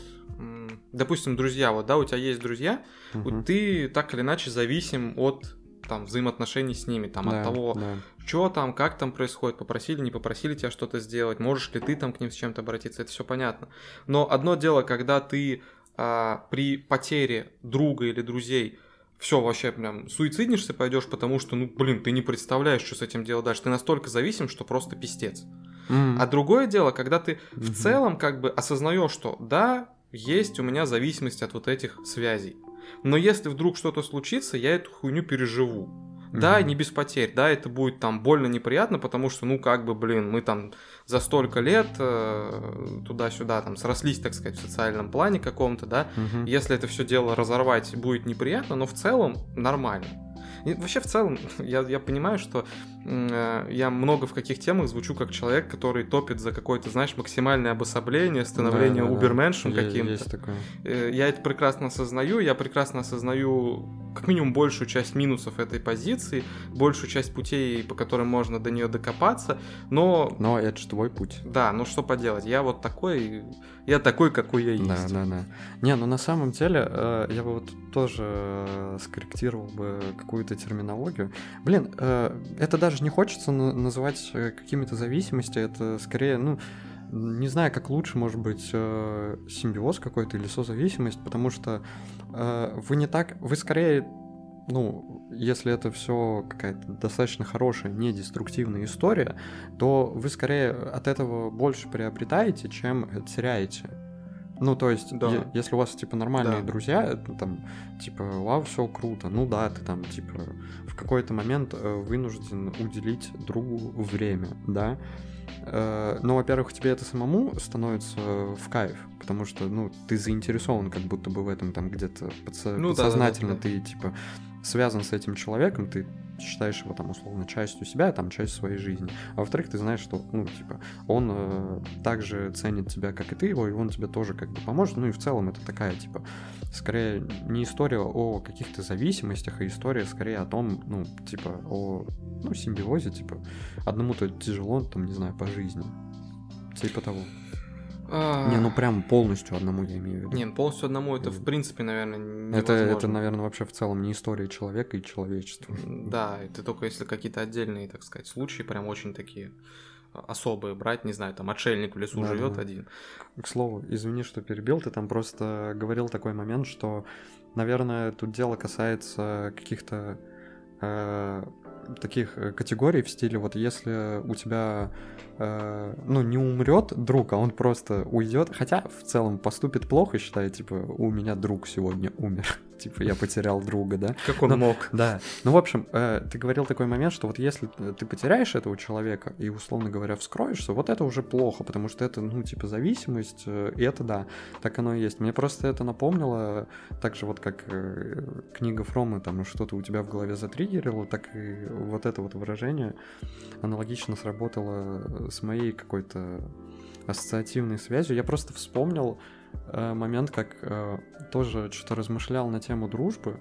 допустим, друзья, вот, да, у тебя есть друзья, угу. ты так или иначе зависим от там взаимоотношений с ними, там да, от того, да. что там, как там происходит, попросили, не попросили тебя что-то сделать, можешь ли ты там к ним с чем-то обратиться, это все понятно. Но одно дело, когда ты а, при потере друга или друзей все вообще прям суициднишься, пойдешь, потому что, ну, блин, ты не представляешь, что с этим делать дальше. Ты настолько зависим, что просто пистец. Mm. А другое дело, когда ты mm-hmm. в целом как бы осознаешь, что да, есть у меня зависимость от вот этих связей. Но если вдруг что-то случится, я эту хуйню переживу. Да, не без потерь, да, это будет там больно неприятно, потому что, ну, как бы, блин, мы там за столько лет э, туда-сюда там срослись, так сказать, в социальном плане каком-то, да. Mm-hmm. Если это все дело разорвать, будет неприятно, но в целом нормально. И вообще, в целом, я, я понимаю, что я много в каких темах звучу как человек, который топит за какое-то, знаешь, максимальное обособление, становление да, да, уберменшем да. каким-то. Э, я это прекрасно осознаю, я прекрасно осознаю как минимум большую часть минусов этой позиции, большую часть путей, по которым можно до нее докопаться, но... Но это же твой путь. Да, ну что поделать, я вот такой, я такой, какой я есть. Да, да, да. Не, ну на самом деле, э, я бы вот тоже э, скорректировал бы какую-то терминологию. Блин, э, это даже не хочется называть какими-то зависимостями, это скорее, ну, не знаю, как лучше, может быть, э, симбиоз какой-то или созависимость, потому что э, вы не так, вы скорее, ну, если это все какая-то достаточно хорошая, не деструктивная история, то вы скорее от этого больше приобретаете, чем теряете. Ну, то есть, да. е- если у вас, типа, нормальные да. друзья, там, типа, вау, все круто, ну да, ты там, типа, в какой-то момент э, вынужден уделить другу время, да, Э, но, во-первых, тебе это самому становится в кайф, потому что, ну, ты заинтересован как будто бы в этом там где-то подсо- ну, подсознательно, да, да, да. ты, типа, связан с этим человеком, ты считаешь его там условно частью себя, там часть своей жизни. А во-вторых, ты знаешь, что, ну, типа, он э, также ценит тебя, как и ты его, и он тебе тоже как бы поможет. Ну и в целом это такая, типа, скорее не история о каких-то зависимостях, а история скорее о том, ну, типа, о, ну, симбиозе, типа, одному-то тяжело, там, не знаю, по жизни. Типа того. А... Не, ну прям полностью одному я имею в виду. Не, ну полностью одному это в принципе, наверное, невозможно. Это, это, наверное, вообще в целом не история человека и человечества. Да, это только если какие-то отдельные, так сказать, случаи, прям очень такие особые брать, не знаю, там отшельник в лесу да, живет да. один. К слову, извини, что перебил, ты там просто говорил такой момент, что, наверное, тут дело касается каких-то э, таких э, категорий в стиле, вот если у тебя Э, ну, не умрет друг, а он просто уйдет. Хотя в целом поступит плохо, считает, типа, у меня друг сегодня умер. Типа, я потерял друга, да? Как он Но, мог. Да. Ну, в общем, э, ты говорил такой момент, что вот если ты потеряешь этого человека и, условно говоря, вскроешься, вот это уже плохо, потому что это, ну, типа, зависимость, э, и это да, так оно и есть. Мне просто это напомнило, так же вот как э, книга Фрома, там, что-то у тебя в голове затриггерило, так и вот это вот выражение аналогично сработало с моей какой-то ассоциативной связью. Я просто вспомнил момент, как э, тоже что-то размышлял на тему дружбы.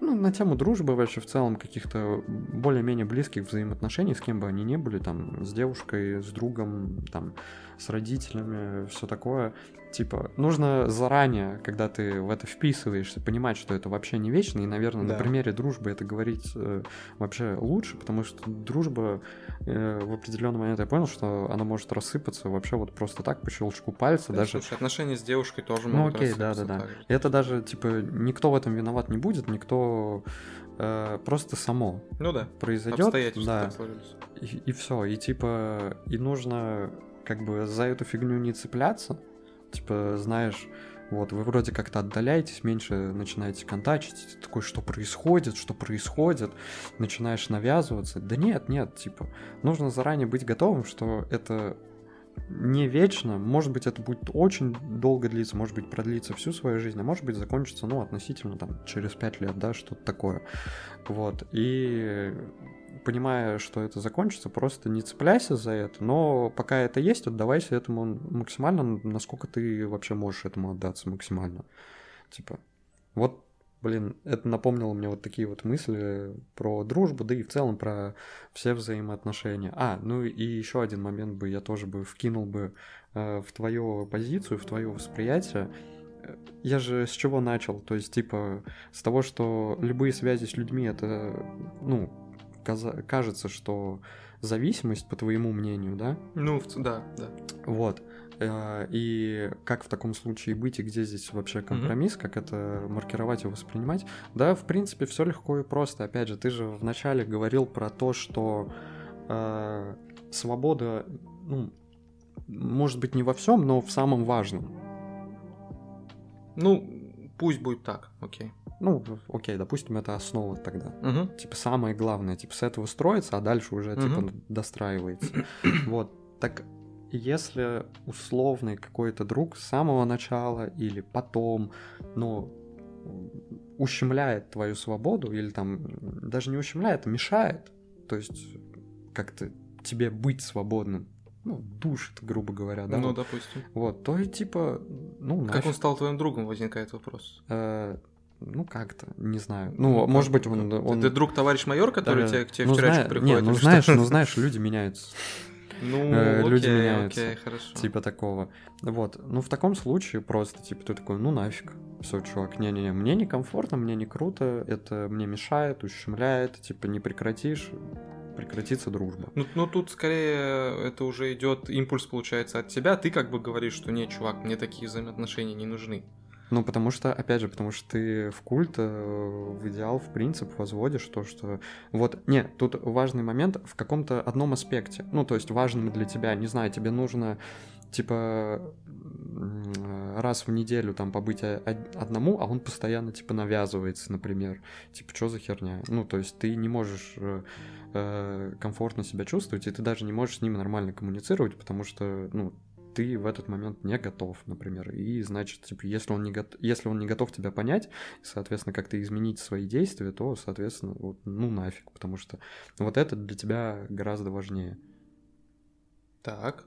Ну, на тему дружбы вообще в целом каких-то более-менее близких взаимоотношений, с кем бы они ни были, там, с девушкой, с другом, там, с родителями, все такое. Типа, нужно заранее, когда ты в это вписываешься, понимать, что это вообще не вечно. И, наверное, да. на примере дружбы это говорить э, вообще лучше, потому что дружба э, в определенный момент я понял, что она может рассыпаться вообще вот просто так, по щелчку пальца. Да, даже... Слушай, отношения с девушкой тоже ну, могут окей, да, да, да. Это даже, типа, никто в этом виноват не будет, никто э, просто само Ну да. произойдет. Обстоятельства Да, так сложились. и, и все. И типа, и нужно как бы за эту фигню не цепляться. Типа, знаешь, вот, вы вроде как-то отдаляетесь, меньше начинаете контачить, ты такой, что происходит, что происходит, начинаешь навязываться. Да нет, нет, типа, нужно заранее быть готовым, что это не вечно, может быть, это будет очень долго длиться, может быть, продлится всю свою жизнь, а может быть, закончится, ну, относительно, там, через пять лет, да, что-то такое. Вот, и понимая, что это закончится, просто не цепляйся за это, но пока это есть, отдавайся этому максимально, насколько ты вообще можешь этому отдаться максимально. Типа, вот, блин, это напомнило мне вот такие вот мысли про дружбу, да и в целом про все взаимоотношения. А, ну и еще один момент бы я тоже бы вкинул бы э, в твою позицию, в твое восприятие. Я же с чего начал? То есть, типа, с того, что любые связи с людьми это, ну, кажется, что зависимость, по твоему мнению, да? Ну, да, да. Вот. Э, И как в таком случае быть, и где здесь вообще компромисс, как это маркировать и воспринимать? Да, в принципе, все легко и просто. Опять же, ты же вначале говорил про то, что э, свобода, ну, может быть, не во всем, но в самом важном. Ну, пусть будет так, окей. Ну, окей, допустим, это основа тогда. Мгм. Типа самое главное, типа с этого строится, а дальше уже типа Мгм. достраивается. Вот. Так если условный какой-то друг с самого начала или потом, ну, ущемляет твою свободу или там даже не ущемляет, а мешает, то есть как-то тебе быть свободным, ну, душит, грубо говоря, да, ну, допустим. вот, то и типа, ну, Как нафиг. он стал твоим другом, возникает вопрос. Э, ну, как-то, не знаю. Ну, может быть, он... Он... Ты друг товарищ майор, который Да, тебе, к тебе ну, в тюрячку зна- приходит? Не, ну знаешь, ну знаешь, люди меняются. Ну, э, окей, люди меняются. окей, хорошо. Типа такого. Вот. Ну, в таком случае просто, типа, ты такой, ну нафиг. Все, чувак, не-не-не, мне некомфортно, мне не круто, это мне мешает, ущемляет, типа, не прекратишь, прекратится дружба. Ну, ну, тут скорее это уже идет импульс, получается, от тебя. Ты как бы говоришь, что нет, чувак, мне такие взаимоотношения не нужны. Ну, потому что, опять же, потому что ты в культ, э, в идеал, в принцип возводишь то, что... Вот, нет, тут важный момент в каком-то одном аспекте. Ну, то есть важным для тебя, не знаю, тебе нужно, типа, раз в неделю там побыть одному, а он постоянно, типа, навязывается, например. Типа, что за херня? Ну, то есть ты не можешь э, э, комфортно себя чувствовать, и ты даже не можешь с ним нормально коммуницировать, потому что, ну, ты в этот момент не готов, например. И значит, типа, если он не, гот... если он не готов тебя понять, соответственно, как-то изменить свои действия, то, соответственно, вот, ну нафиг, потому что вот это для тебя гораздо важнее. Так.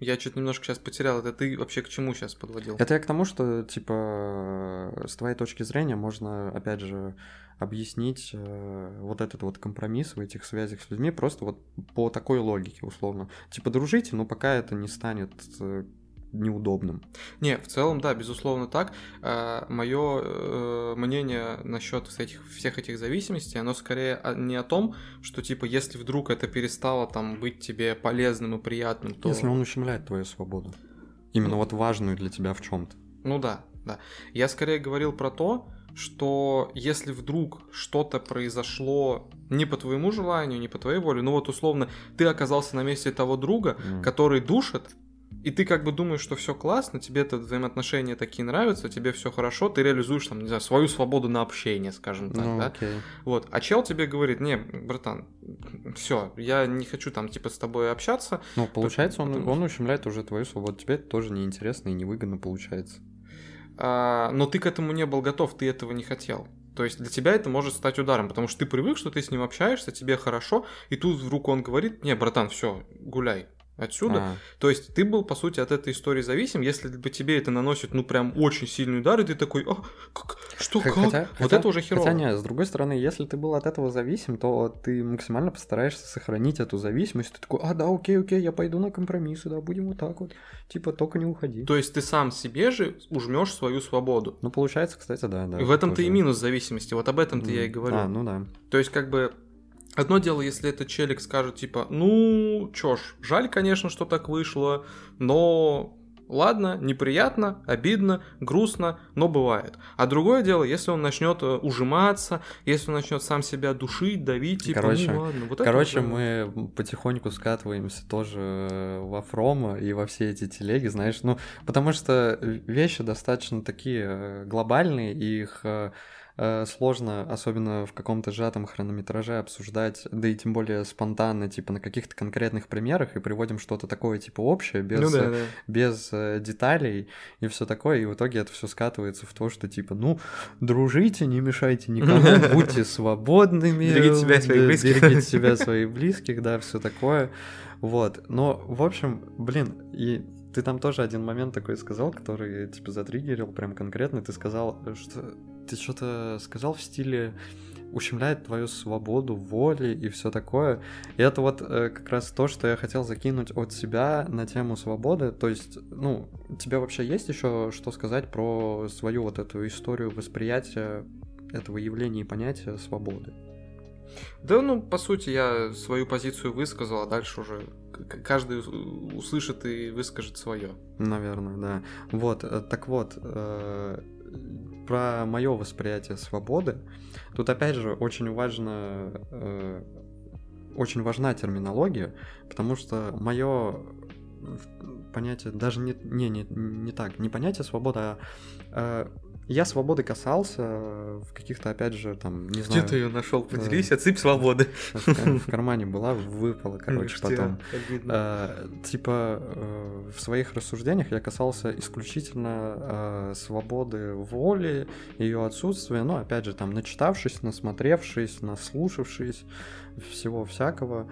Я что-то немножко сейчас потерял. Это ты вообще к чему сейчас подводил? Это я к тому, что, типа, с твоей точки зрения можно, опять же, объяснить э, вот этот вот компромисс в этих связях с людьми просто вот по такой логике, условно. Типа, дружите, но пока это не станет э, неудобным. Не, в целом, да, безусловно так. Мое мнение насчет этих, всех этих зависимостей, оно скорее не о том, что типа если вдруг это перестало там быть тебе полезным и приятным, то... Если он ущемляет твою свободу. Именно Ну. вот важную для тебя в чем-то. Ну да, да. Я скорее говорил про то, что если вдруг что-то произошло не по твоему желанию, не по твоей воле, ну вот условно ты оказался на месте того друга, М. который душит, и ты как бы думаешь, что все классно, тебе это взаимоотношения такие нравятся, тебе все хорошо, ты реализуешь там, не знаю, свою свободу на общение, скажем так, Ну, да? окей. Вот. А чел тебе говорит, не, братан, все, я не хочу там типа с тобой общаться, Ну, получается, он, потому он ущемляет уже твою свободу. Тебе это тоже неинтересно и невыгодно получается. а, но ты к этому не был готов, ты этого не хотел. То есть для тебя это может стать ударом, потому что ты привык, что ты с ним общаешься, тебе хорошо, и тут вдруг он говорит, не, братан, все, гуляй отсюда. А, То есть ты был, по сути, от этой истории зависим, если бы тебе это наносит, ну, прям очень сильный удар, и ты такой, а, как, что, как? хотя- вот хотя- это уже херово. Хотя нет, с другой стороны, если ты был от этого зависим, то ты максимально постараешься сохранить эту зависимость. Ты такой, а, да, окей, окей, я пойду на компромиссы, да, будем вот так вот. Типа, только не уходи. То есть ты сам себе же ужмешь свою свободу. Ну, получается, кстати, да, да. и в этом-то и минус зависимости, вот об этом-то я и говорю. А, ну да. То есть, как бы, одно дело, если этот челик скажет, типа, ну, чё ж, жаль, конечно, что так вышло, но ладно, неприятно, обидно, грустно, но бывает. А другое дело, если он начнет э, ужиматься, если он начнет сам себя душить, давить, типа, короче, ну ладно. Вот короче, это вот, мы потихоньку скатываемся тоже во Фрома и во все эти телеги, знаешь, ну, потому что вещи достаточно такие э, глобальные, и их э, Э, сложно, особенно в каком-то сжатом хронометраже обсуждать, да и тем более спонтанно, типа на каких-то конкретных примерах, и приводим что-то такое, типа общее, без, ну, да, да. без э, деталей и все такое, и в итоге это все скатывается в то, что типа, ну, дружите, не мешайте никому, будьте свободными, берегите себя своих близких, берегите себя своих близких, да, все такое, вот, но, в общем, блин, и ты там тоже один момент такой сказал, который, типа, затриггерил прям конкретно. Ты сказал, что ты что-то сказал в стиле ущемляет твою свободу воли и все такое. И это вот э, как раз то, что я хотел закинуть от себя на тему свободы. То есть, ну, у тебя вообще есть еще что сказать про свою вот эту историю восприятия этого явления и понятия свободы? Да, ну, по сути, я свою позицию высказал, а дальше уже каждый услышит и выскажет свое. Наверное, да. Вот, э, так вот, э, про мое восприятие свободы. Тут опять же очень важно, э, очень важна терминология, потому что мое понятие даже не не не не так, не понятие свобода, а я свободы касался в каких-то, опять же, там, не знаю... Где ты ее нашел? Поделись, отсыпь свободы. В кармане была, выпала, короче, потом. А, типа, э, в своих рассуждениях я касался исключительно а, свободы воли, ее отсутствия, ну, опять же, там, начитавшись, насмотревшись, наслушавшись, всего всякого.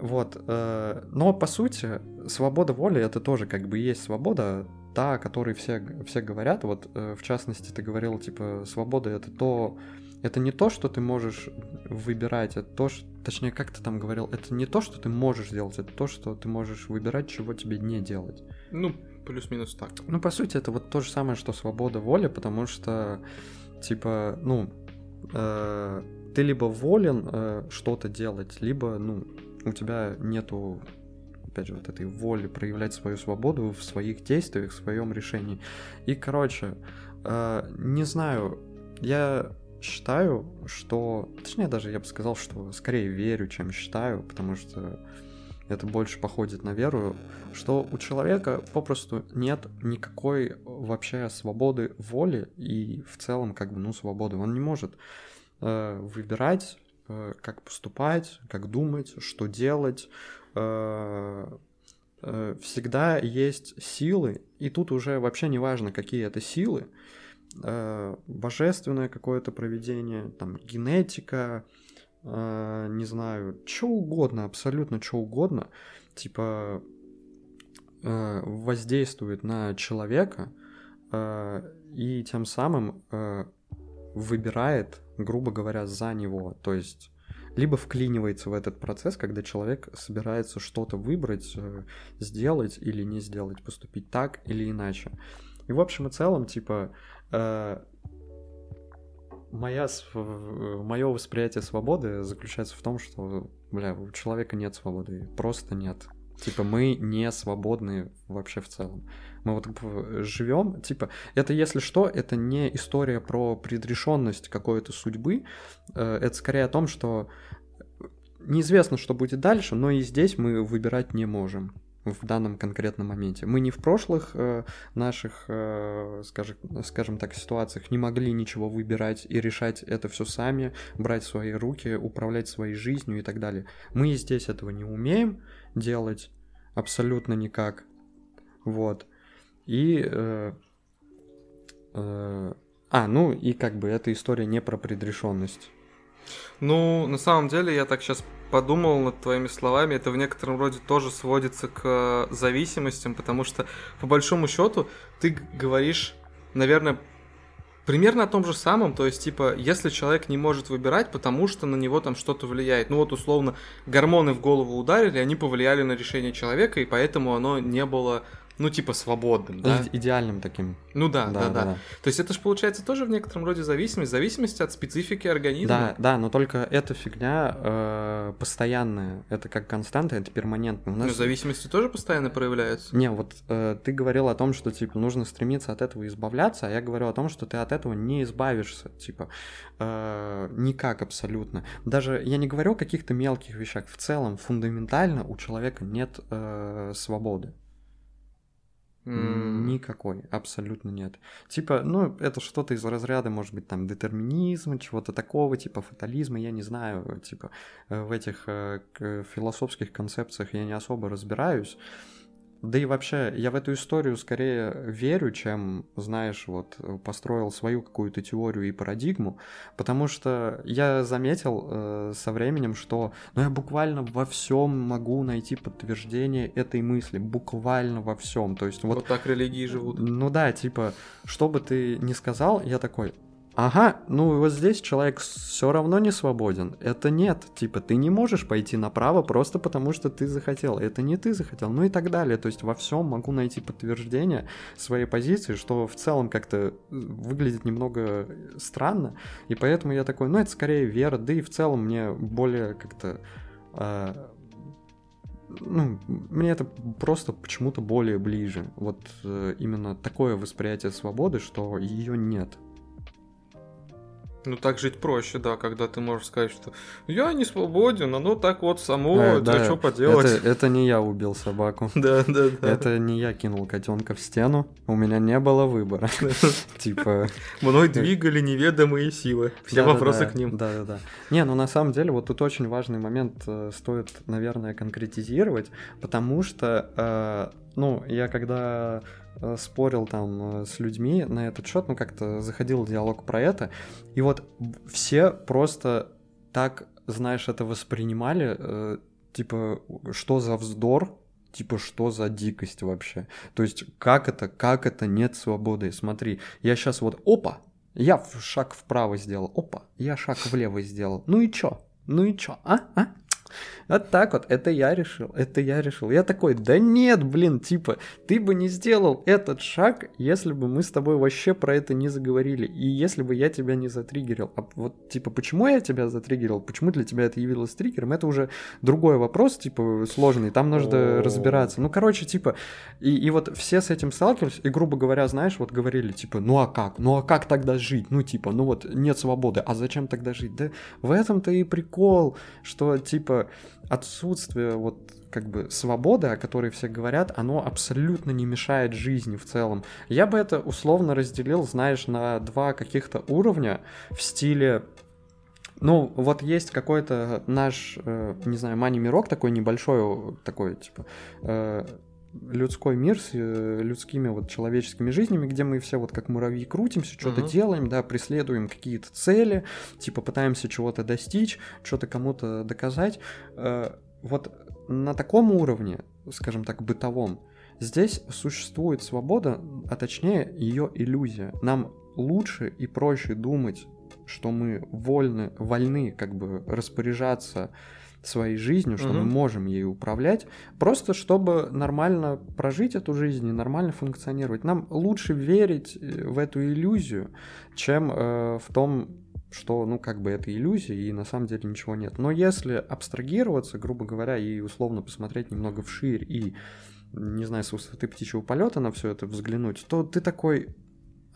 Вот. Э, но, по сути, свобода воли — это тоже как бы есть свобода та, о которой все, все говорят, вот э, в частности ты говорил, типа, свобода это то, это не то, что ты можешь выбирать, это то, что, точнее, как ты там говорил, это не то, что ты можешь делать, это то, что ты можешь выбирать, чего тебе не делать. Ну, плюс-минус так. Ну, по сути, это вот то же самое, что свобода воли, потому что, типа, ну, э, ты либо волен э, что-то делать, либо, ну, у тебя нету опять же, вот этой воли проявлять свою свободу в своих действиях, в своем решении. И, короче, э, не знаю, я считаю, что... Точнее, даже я бы сказал, что скорее верю, чем считаю, потому что это больше походит на веру, что у человека попросту нет никакой вообще свободы воли и в целом как бы, ну, свободы. Он не может э, выбирать, э, как поступать, как думать, что делать, всегда есть силы, и тут уже вообще не важно, какие это силы, э, божественное какое-то проведение, там, генетика, не знаю, что угодно, абсолютно что угодно, типа воздействует на человека и тем самым выбирает, грубо говоря, за него. То есть либо вклинивается в этот процесс, когда человек собирается что-то выбрать, э, сделать или не сделать, поступить так или иначе. И в общем и целом, типа, э, моя, мое восприятие свободы заключается в том, что, бля, у человека нет свободы, просто нет. Типа, мы не свободны вообще в целом. Мы вот живем, типа, это если что, это не история про предрешенность какой-то судьбы, э, это скорее о том, что неизвестно, что будет дальше, но и здесь мы выбирать не можем в данном конкретном моменте. Мы не в прошлых э, наших, э, скажем, скажем так, ситуациях не могли ничего выбирать и решать это все сами, брать свои руки, управлять своей жизнью и так далее. Мы здесь этого не умеем делать абсолютно никак. Вот. И... Э, э, а, ну и как бы эта история не про предрешенность. Ну, на самом деле, я так сейчас подумал над твоими словами, это в некотором роде тоже сводится к зависимостям, потому что, по большому счету, ты говоришь, наверное, примерно о том же самом, то есть, типа, если человек не может выбирать, потому что на него там что-то влияет. Ну вот, условно, гормоны в голову ударили, они повлияли на решение человека, и поэтому оно не было ну, типа, свободным, да? И- идеальным таким. Ну да, да, да, То есть это же получается тоже в некотором роде зависимость, зависимость от специфики организма. Да, да, но только эта фигня э, постоянная. Это как константа, это перманентно. У Но нас... зависимости тоже постоянно проявляются. Не, вот э, ты говорил о том, что типа нужно стремиться от этого избавляться, а я говорю о том, что ты от этого не избавишься, типа э, никак абсолютно. Даже я не говорю о каких-то мелких вещах. В целом фундаментально у человека нет э, свободы. М, Никакой, абсолютно нет. Типа, ну, это что-то из разряда, может быть, там, детерминизма, чего-то такого, типа, фатализма, я не знаю, типа, э, в этих э, к- философских концепциях я не особо разбираюсь. Да и вообще, я в эту историю скорее верю, чем, знаешь, вот, э, построил свою какую-то теорию и парадигму, потому что я заметил э, со временем, что, ну, я буквально во всем могу найти подтверждение этой мысли, буквально во всем, то есть вот Вот так религии живут. ну да, типа, что бы ты ни сказал, я такой, ага, ну вот здесь человек все равно не свободен. Это нет, типа, ты не можешь пойти направо просто потому, что ты захотел. Это не ты захотел, ну и так далее. То есть во всем могу найти подтверждение своей позиции, что в целом как-то э, выглядит немного странно. И поэтому я такой, ну это скорее вера, да и в целом мне более как-то... а, ну, мне это просто почему-то более ближе. Вот э, именно такое восприятие свободы, что ее нет. Ну так жить проще, да, когда ты можешь сказать, что я не свободен, оно так вот само, Э, да, да, что поделать. Это, это не я убил собаку. Да, да, да. Это не я кинул котенка в стену. У меня не было выбора. Типа. Мной двигали неведомые силы. Все вопросы к ним. Да-да-да. Не, ну на самом деле вот тут очень важный момент э, стоит, наверное, конкретизировать, потому что, э, ну, я когда э, спорил там э, с людьми на этот счет, ну как-то заходил диалог про это, и вот все просто так, знаешь, это воспринимали, э, типа, что за вздор, типа, что за дикость вообще. То есть, как это, как это нет свободы? Смотри, я сейчас вот, опа, я шаг вправо сделал, опа, я шаг влево сделал. Ну и чё? Ну и чё? А? А? Вот так вот, это я решил, это я решил. Я такой, да нет, блин, типа, ты бы не сделал этот шаг, если бы мы с тобой вообще про это не заговорили, и если бы я тебя не затриггерил. А вот, типа, почему я тебя затриггерил, почему для тебя это явилось триггером, это уже другой вопрос, типа, сложный, там нужно разбираться. Ну, короче, типа, и, и вот все с этим сталкивались, и, грубо говоря, знаешь, вот говорили, типа, ну а как? Ну а как тогда жить? Ну, типа, ну вот нет свободы, а зачем тогда жить? Да в этом-то и прикол, что, типа, отсутствие вот как бы свободы, о которой все говорят, оно абсолютно не мешает жизни в целом. Я бы это условно разделил, знаешь, на два каких-то уровня в стиле ну, вот есть какой-то наш, э, не знаю, мани-мирок такой небольшой, такой, типа, э, людской мир с э, людскими вот человеческими жизнями, где мы все вот как муравьи крутимся, что-то Мгм. делаем, да, преследуем какие-то цели, типа пытаемся чего-то достичь, что-то кому-то доказать. Э, вот на таком уровне, скажем так, бытовом, здесь существует свобода, а точнее ее иллюзия. Нам лучше и проще думать, что мы вольны, вольны как бы распоряжаться своей жизнью, что мы Мгм. можем ей управлять, просто чтобы нормально прожить эту жизнь и нормально функционировать. Нам лучше верить э, в эту иллюзию, чем э, в том, что, ну, как бы это иллюзия, и на самом деле ничего нет. Но если абстрагироваться, грубо говоря, и условно посмотреть немного вширь и, не знаю, с высоты птичьего полета на все это взглянуть, то ты такой,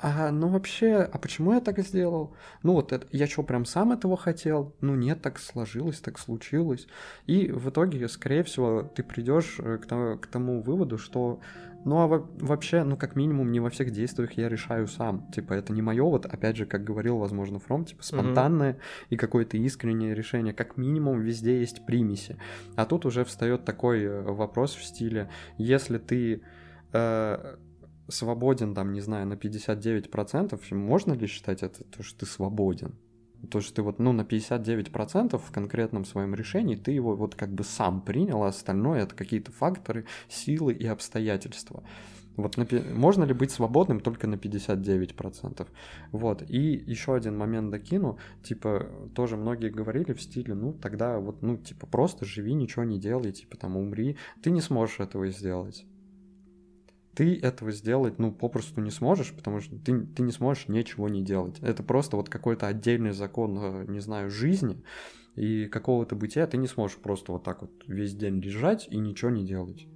а, ну вообще, а почему я так сделал? Ну вот это, я что, прям сам этого хотел? Ну нет, так сложилось, так случилось. И в итоге, скорее всего, ты придешь э, к тому, к тому выводу, что ну а во- вообще, ну как минимум, не во всех действиях я решаю сам. Типа это не мое, вот опять же, как говорил, возможно, Фром, типа спонтанное и какое-то искреннее решение. Как минимум везде есть примеси. А тут уже встает такой э, вопрос в стиле, если ты э, свободен, там, не знаю, на 59%, можно ли считать это то, что ты свободен? То, что ты вот, ну, на 59% в конкретном своем решении, ты его вот как бы сам принял, а остальное это какие-то факторы, силы и обстоятельства. Вот на можно ли быть свободным только на 59%? Вот. И еще один момент докину. Типа, тоже многие говорили в стиле, ну, тогда вот, ну, типа, просто живи, ничего не делай, типа, там, умри. Ты не сможешь этого сделать. Ты этого сделать, ну, попросту не сможешь, потому что ты, ты не сможешь ничего не делать. Это просто вот какой-то отдельный закон, э, не знаю, жизни и какого-то бытия. Ты не сможешь просто вот так вот весь день лежать и ничего не делать.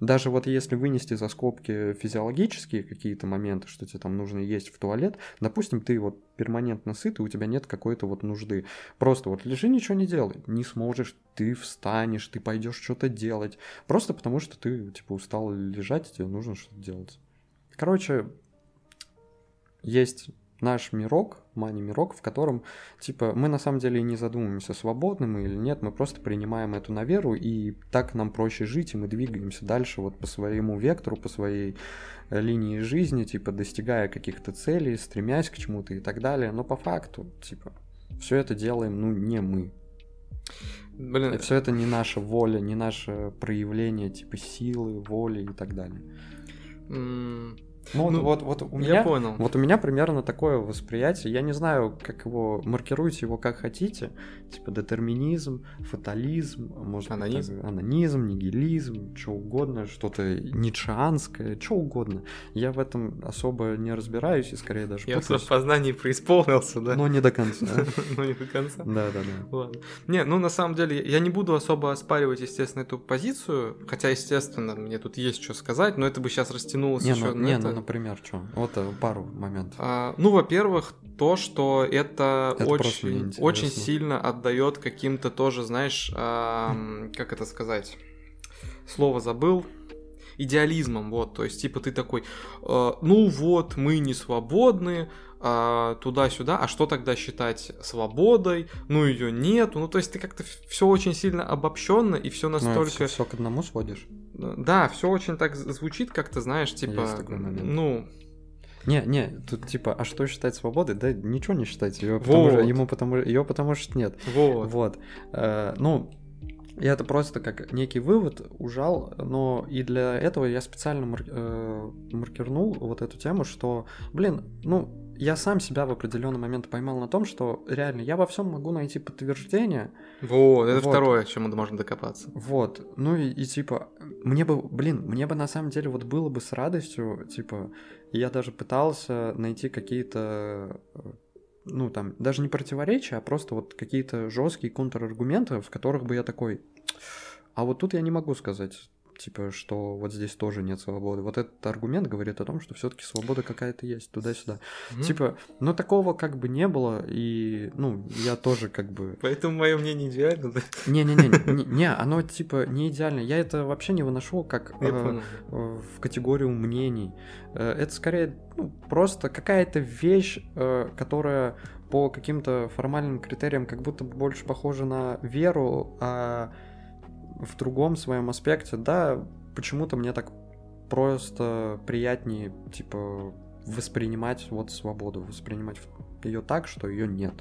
Даже вот если вынести за скобки физиологические какие-то моменты, что тебе там нужно есть в туалет, допустим, ты вот перманентно сыт, и у тебя нет какой-то вот нужды. Просто вот лежи, ничего не делай. Не сможешь, ты встанешь, ты пойдешь что-то делать. Просто потому что ты, типа, устал лежать, и тебе нужно что-то делать. Короче, есть наш мирок, мани-мирок, в котором, типа, мы на самом деле не задумываемся, свободны мы или нет, мы просто принимаем эту на веру, и так нам проще жить, и мы двигаемся дальше вот по своему вектору, по своей э, линии жизни, типа, достигая каких-то целей, стремясь к чему-то и так далее, но по факту, типа, все это делаем, ну, не мы. Блин. И все это не наша воля, не наше проявление, типа, силы, воли и так далее. Mm. Ну, ну вот, вот у меня, я понял. Вот у меня примерно такое восприятие. Я не знаю, как его маркируйте его как хотите. Типа детерминизм, фатализм, может анонизм, быть, анонизм, нигилизм, что угодно, что-то ницшеанское, что угодно. Я в этом особо не разбираюсь и скорее даже Я в познании преисполнился, да? Но не до конца. Но не до конца. Да, да, да. Ладно. Не, ну на самом деле я не буду особо оспаривать, естественно, эту позицию, хотя, естественно, мне тут есть что сказать, но это бы сейчас растянулось еще на это например, что? Вот э, пару моментов. А, ну, во-первых, то, что это, это очень, очень сильно отдает каким-то тоже, знаешь, а, как это сказать, слово забыл, идеализмом, вот, то есть, типа, ты такой, э, ну вот, мы не свободны, э, туда-сюда, а что тогда считать свободой? Ну, ее нету, ну, то есть, ты как-то все очень сильно обобщенно и все ну, настолько... Ну, все к одному сводишь? Да, все очень так звучит, как-то, знаешь, типа, ну... Не, не, тут типа, а что считать свободой? Да ничего не считать ее, потому вот. что ему потому ее потому что нет. Вот. Вот. Э, ну, и это просто как некий вывод ужал, но и для этого я специально мар- э, маркернул вот эту тему, что, блин, ну, я сам себя в определенный момент поймал на том, что реально я во всем могу найти подтверждение. Вот, это вот. второе, чему можно докопаться. Вот, ну и, и типа, мне бы, блин, мне бы на самом деле вот было бы с радостью, типа, я даже пытался найти какие-то ну, там, даже не противоречия, а просто вот какие-то жесткие контраргументы, в которых бы я такой, а вот тут я не могу сказать, типа, что вот здесь тоже нет свободы. Вот этот аргумент говорит о том, что все-таки свобода какая-то есть туда-сюда. Mm-hmm. Типа, но такого как бы не было, и, ну, я тоже как бы... Поэтому мое мнение идеально, да? Не-не-не, не, оно типа не идеально. Я это вообще не выношу как э, в категорию мнений. Э, это скорее ну, просто какая-то вещь, э, которая по каким-то формальным критериям как будто больше похожа на веру, а в другом своем аспекте, да, почему-то мне так просто приятнее, типа, воспринимать вот свободу, воспринимать ее так, что ее нет.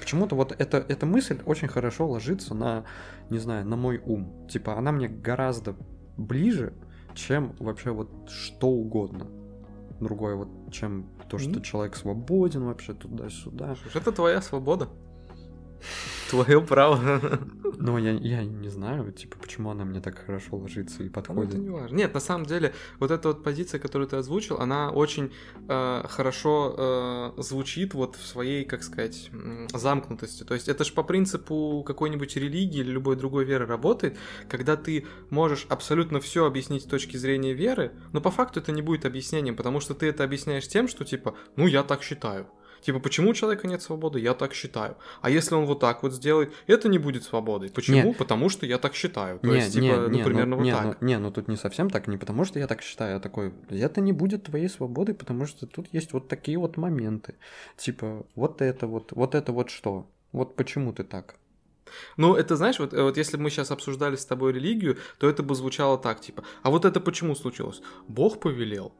Почему-то вот эта, эта мысль очень хорошо ложится на, не знаю, на мой ум. Типа, она мне гораздо ближе, чем вообще вот что угодно. Другое вот, чем то, что mm-hmm. человек свободен вообще туда-сюда. Это твоя свобода. Твое право. Ну, я, я не знаю, типа, почему она мне так хорошо ложится и подходит. Ну, это не важно. Нет, на самом деле, вот эта вот позиция, которую ты озвучил, она очень э, хорошо э, звучит вот в своей, как сказать, замкнутости. То есть это же по принципу какой-нибудь религии или любой другой веры работает, когда ты можешь абсолютно все объяснить с точки зрения веры, но по факту это не будет объяснением, потому что ты это объясняешь тем, что типа, ну, я так считаю. Типа, почему у человека нет свободы? Я так считаю. А если он вот так вот сделает, это не будет свободой. Почему? Не. Потому что я так считаю. То не, есть, типа, не, ну, не, примерно ну, вот не, так. Ну, не, ну тут не совсем так, не потому что я так считаю, а такой, это не будет твоей свободой, потому что тут есть вот такие вот моменты. Типа, вот это вот, вот это вот что? Вот почему ты так? Ну, это знаешь, вот, вот если бы мы сейчас обсуждали с тобой религию, то это бы звучало так, типа, а вот это почему случилось? Бог повелел.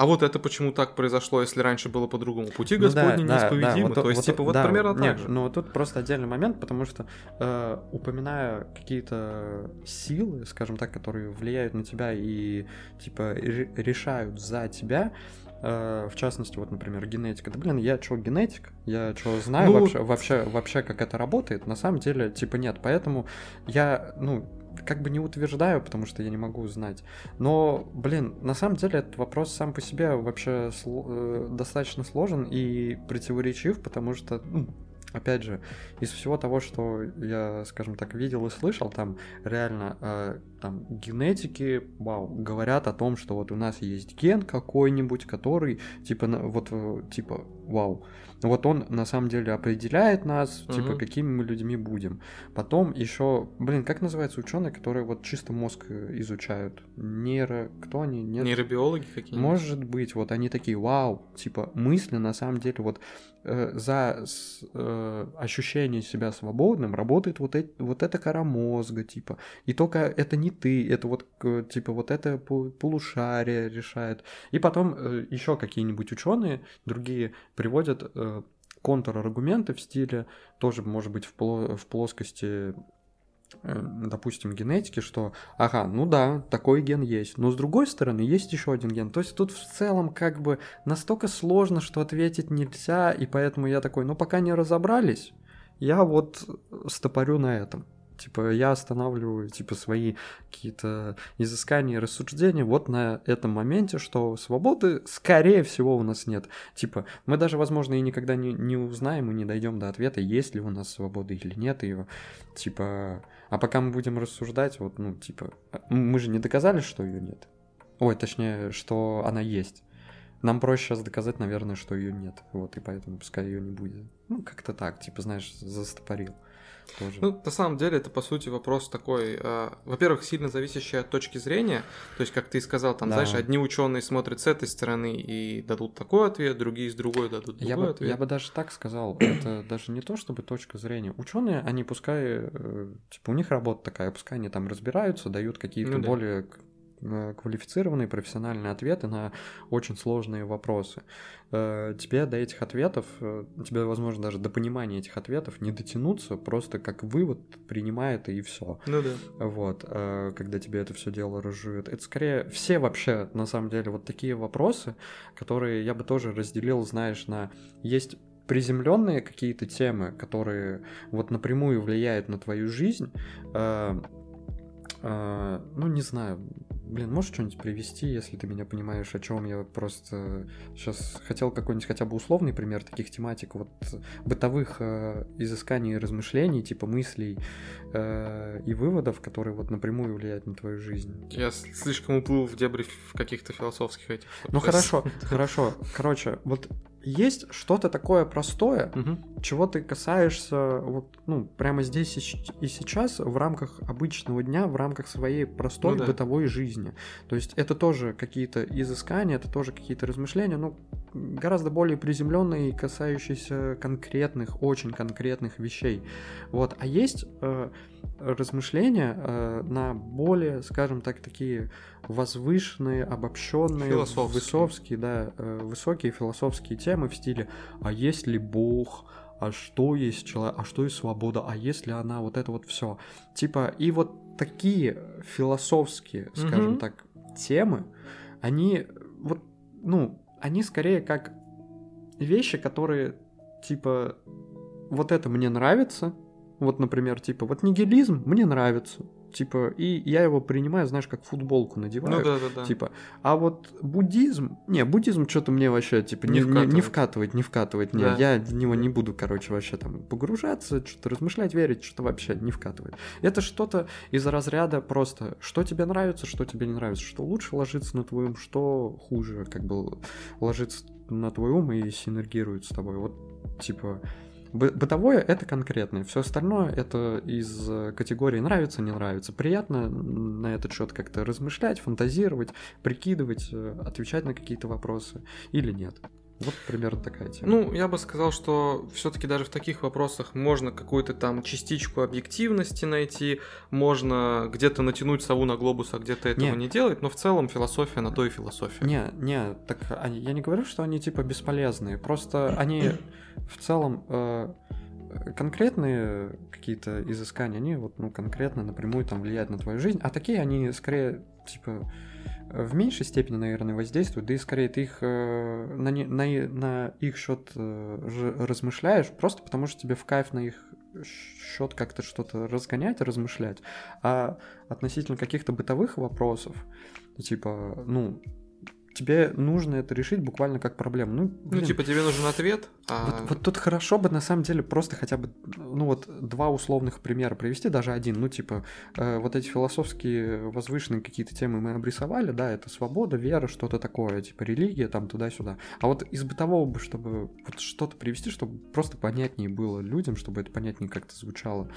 А вот это почему так произошло, если раньше было по-другому? Пути ну, Господни да, неисповедимы. Да, вот, То есть, вот, типа, вот да, примерно нет, так же. Ну, тут просто отдельный момент, потому что, э, упоминая какие-то силы, скажем так, которые влияют на тебя и, типа, решают за тебя, э, в частности, вот, например, генетика. Да, блин, я что, генетик? Я что, знаю ну... вообще, вообще, вообще, как это работает? На самом деле, типа, нет. Поэтому я, ну, как бы не утверждаю, потому что я не могу знать. Но, блин, на самом деле этот вопрос сам по себе вообще сло- э, достаточно сложен и противоречив, потому что, ну, опять же, из всего того, что я, скажем так, видел и слышал, там реально э, там генетики, вау, говорят о том, что вот у нас есть ген какой-нибудь, который типа вот э, типа вау, вот он на самом деле определяет нас, угу. типа какими мы людьми будем. Потом еще, блин, как называются ученые, которые вот чисто мозг э, изучают? Нейро, кто они? Нет? Нейробиологи какие-нибудь? Может быть, вот они такие, вау, типа мысли на самом деле вот за э, ощущение себя свободным работает вот, э, вот эта кора мозга, типа. И только это не ты, это вот, типа, вот это полушарие решает. И потом э, еще какие-нибудь ученые, другие, приводят э, контраргументы в стиле, тоже может быть в, пло в плоскости э, допустим, генетики, что, ага, ну да, такой ген есть, но с другой стороны есть еще один ген. То есть тут в целом как бы настолько сложно, что ответить нельзя, и поэтому я такой, ну пока не разобрались, я вот стопорю на этом. Типа, я останавливаю, типа, свои какие-то изыскания рассуждения вот на этом моменте, что свободы, скорее всего, у нас нет. Типа, мы даже, возможно, и никогда не, не узнаем и не дойдем до ответа, есть ли у нас свобода или нет ее. Типа, а пока мы будем рассуждать, вот, ну, типа, мы же не доказали, что ее нет. Ой, точнее, что она есть. Нам проще сейчас доказать, наверное, что ее нет. Вот, и поэтому пускай ее не будет. Ну, как-то так, типа, знаешь, застопорил. Тоже. Ну, на самом деле, это, по сути, вопрос такой, э, во-первых, сильно зависящий от точки зрения. То есть, как ты сказал, там, да. знаешь, одни ученые смотрят с этой стороны и дадут такой ответ, другие с другой дадут другой я бы, ответ. Я бы даже так сказал, это даже не то, чтобы точка зрения. Ученые, они пускай, э, типа, у них работа такая, пускай они там разбираются, дают какие-то ну, более Э, квалифицированные профессиональные ответы на очень сложные вопросы. Э, тебе до этих ответов, э, тебе, возможно, даже до понимания этих ответов не дотянуться, просто как вывод принимай это и все. Ну да. Вот, когда тебе это все дело разжует. Это скорее все вообще, на самом деле, вот такие вопросы, которые я бы тоже разделил, знаешь, на есть приземленные какие-то темы, которые вот напрямую влияют на твою жизнь, э, э, ну не знаю, Блин, можешь что-нибудь привести, если ты меня понимаешь, о чем я просто сейчас хотел какой-нибудь хотя бы условный пример таких тематик, вот бытовых э, изысканий и размышлений, типа мыслей э, и выводов, которые вот напрямую влияют на твою жизнь. Я слишком уплыл в дебри в каких-то философских этих. Ну хорошо, хорошо. Короче, вот есть что-то такое простое, угу. чего ты касаешься вот, ну, прямо здесь и сейчас в рамках обычного дня, в рамках своей простой ну, да. бытовой жизни. То есть это тоже какие-то изыскания, это тоже какие-то размышления, ну, гораздо более приземленные, касающиеся конкретных, очень конкретных вещей. Вот. А есть э, размышления э, на более, скажем так, такие возвышенные, обобщенные, высокие, да, э, высокие философские темы в стиле «А есть ли Бог?», а что есть человек, а что есть свобода, а есть ли она, вот это вот все. Типа, и вот такие философские, скажем mm-hmm. так, темы, они вот, ну, они скорее как вещи, которые, типа, вот это мне нравится, вот, например, типа, вот нигилизм мне нравится, Типа, и я его принимаю, знаешь, как футболку надеваю. Ну да, да, да. Типа, а вот буддизм, не, буддизм что-то мне вообще, типа, не, не, вкатывает. не, не вкатывает, не вкатывает. Не, да. я в него не буду, короче, вообще там погружаться, что-то размышлять, верить, что-то вообще не вкатывает. Это что-то из разряда просто, что тебе нравится, что тебе не нравится, что лучше ложится на твой ум, что хуже, как бы ложится на твой ум и синергирует с тобой. Вот, типа, Бытовое это конкретное, все остальное это из э, категории нравится, не нравится. Приятно на этот счет как-то размышлять, фантазировать, прикидывать, э, отвечать на какие-то вопросы или нет. Вот примерно такая тема. Ну, я бы сказал, что все-таки даже в таких вопросах можно какую-то там частичку объективности найти, можно где-то натянуть сову на глобус, а где-то этого не, не делать, но в целом философия на то и философия. Не, не, так я не говорю, что они типа бесполезные, просто они в целом э, конкретные какие-то изыскания, они вот ну конкретно напрямую там влияют на твою жизнь, а такие они скорее типа в меньшей степени, наверное, воздействуют, да и скорее ты их на, на, на их счет размышляешь, просто потому что тебе в кайф на их счет как-то что-то разгонять, размышлять, а относительно каких-то бытовых вопросов, типа, ну, тебе нужно это решить буквально как проблему. Ну, ну блин, ну типа тебе нужен ответ. А... Вот, вот тут хорошо бы на самом деле просто хотя бы, ну вот два условных примера привести, даже один. Ну типа э, вот эти философские возвышенные какие-то темы мы обрисовали, да, это свобода, вера, что-то такое, типа религия, там туда-сюда. А вот из бытового бы, чтобы вот что-то привести, чтобы просто понятнее было людям, чтобы это понятнее как-то звучало,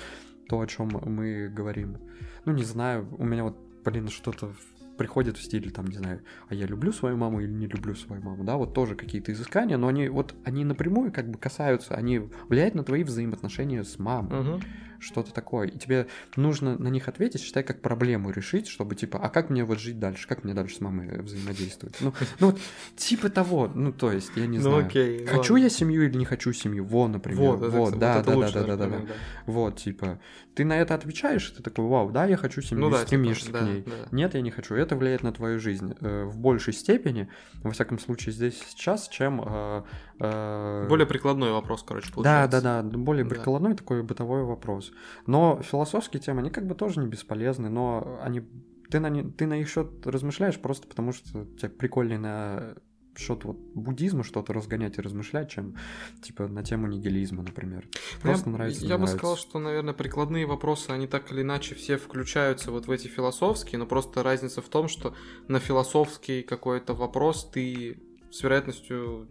то, о чем мы говорим. Ну не знаю, у меня вот, блин, что-то приходят в стиле, там, не знаю, а я люблю свою маму или не люблю свою маму, да, вот тоже какие-то изыскания, но они вот, они напрямую как бы касаются, они влияют на твои взаимоотношения с мамой. Угу что-то такое, и тебе нужно на них ответить, считай, как проблему решить, чтобы типа, а как мне вот жить дальше, как мне дальше с мамой взаимодействовать? Ну, ну вот, типа того, ну, то есть, я не ну, знаю. Окей, хочу ладно. я семью или не хочу семью? Во, например. Вот, вот, да, вот да, да, да, да, да, да, да. Вот, типа, ты на это отвечаешь, ты такой, вау, да, я хочу семью, ну, да, стремишься типа, к ней. Да, да. Нет, я не хочу. Это влияет на твою жизнь э, в большей степени, во всяком случае здесь сейчас, чем Э, более прикладной вопрос, короче, получается. Да, да, да, более прикладной да. такой бытовой вопрос. Но философские темы, они как бы тоже не бесполезны, но они ты на, ты на их счет размышляешь просто потому, что тебе прикольнее на счет вот буддизма что-то разгонять и размышлять, чем типа на тему нигилизма, например. Просто я, нравится. Я бы нравится. сказал, что, наверное, прикладные вопросы, они так или иначе все включаются вот в эти философские, но просто разница в том, что на философский какой-то вопрос ты с вероятностью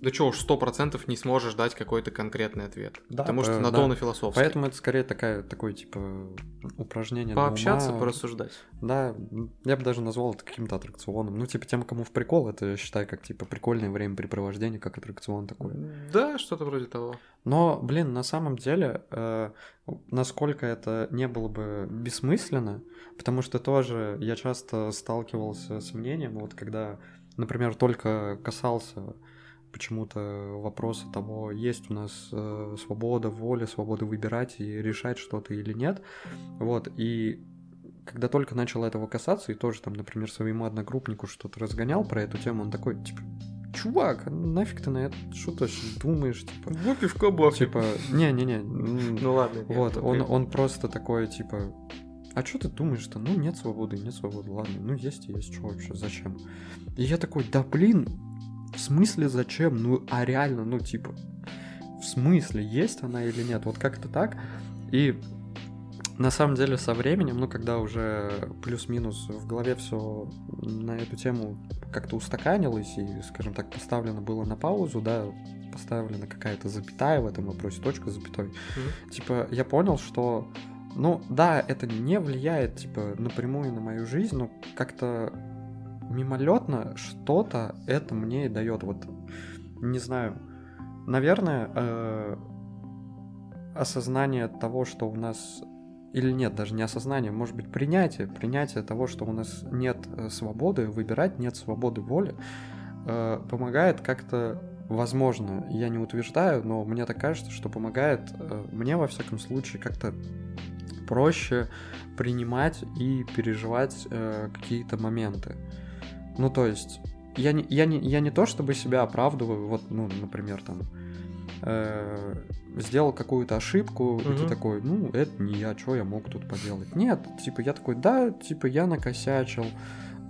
да что уж, сто процентов не сможешь дать какой-то конкретный ответ. Да, потому что э, на да. то на философский. Поэтому это скорее такая, такое, типа, упражнение Пообщаться, ума. порассуждать. Да, я бы даже назвал это каким-то аттракционом. Ну, типа, тем, кому в прикол, это, считай, как, типа, прикольное времяпрепровождение, как аттракцион такой. Да, что-то вроде того. Но, блин, на самом деле, э, насколько это не было бы бессмысленно, потому что тоже я часто сталкивался с мнением, вот когда, например, только касался почему-то вопроса того, есть у нас э, свобода воля, свобода выбирать и решать что-то или нет. Вот, и когда только начал этого касаться, и тоже там, например, своему одногруппнику что-то разгонял про эту тему, он такой, типа, чувак, нафиг ты на это что-то думаешь, типа... Выпив кабак. Типа, не-не-не. Ну ладно. Вот, он, он просто такой, типа, а что ты думаешь-то? Ну, нет свободы, нет свободы, ладно, ну, есть и есть, что вообще, зачем? И я такой, да блин, в смысле зачем? Ну, а реально, ну, типа, в смысле, есть она или нет? Вот как-то так. И на самом деле со временем, ну, когда уже плюс-минус в голове все на эту тему как-то устаканилось и, скажем так, поставлено было на паузу, да, поставлена какая-то запятая в этом вопросе, точка запятой. Mm-hmm. Типа, я понял, что, ну, да, это не влияет, типа, напрямую на мою жизнь, но как-то мимолетно что-то это мне и дает. Вот, не знаю, наверное, э, осознание того, что у нас или нет, даже не осознание, может быть, принятие, принятие того, что у нас нет э, свободы выбирать, нет свободы воли, э, помогает как-то, возможно, я не утверждаю, но мне так кажется, что помогает э, мне, во всяком случае, как-то проще принимать и переживать э, какие-то моменты. Ну, то есть, я не, я не, я не то, чтобы себя оправдываю, вот, ну, например, там, э, сделал какую-то ошибку, угу. и ты такой, ну, это не я, что я мог тут поделать? Нет, типа, я такой, да, типа, я накосячил,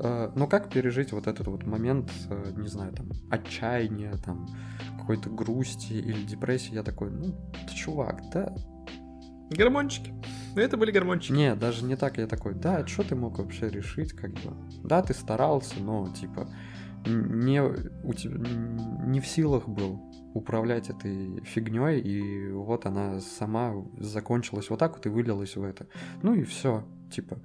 э, но как пережить вот этот вот момент, э, не знаю, там, отчаяния, там, какой-то грусти или депрессии? Я такой, ну, чувак, да, Гормончики. Ну, это были гормончики. Не, даже не так. Я такой, да, что ты мог вообще решить, как бы. Да, ты старался, но, типа, не, у тебя, не в силах был управлять этой фигней, и вот она сама закончилась вот так вот и вылилась в это. Ну и все, типа,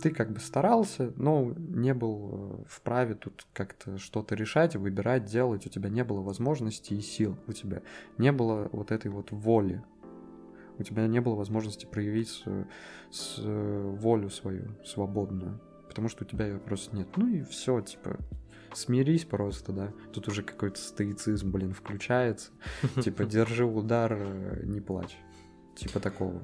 ты как бы старался, но не был э, вправе тут как-то что-то решать, выбирать, делать, у тебя не было возможности и сил, у тебя не было вот этой вот воли у тебя не было возможности проявить с, с, волю свою свободную, потому что у тебя ее просто нет. Ну и все, типа, смирись просто, да. Тут уже какой-то стоицизм, блин, включается. Типа, держи удар, э, не плачь. Типа такого.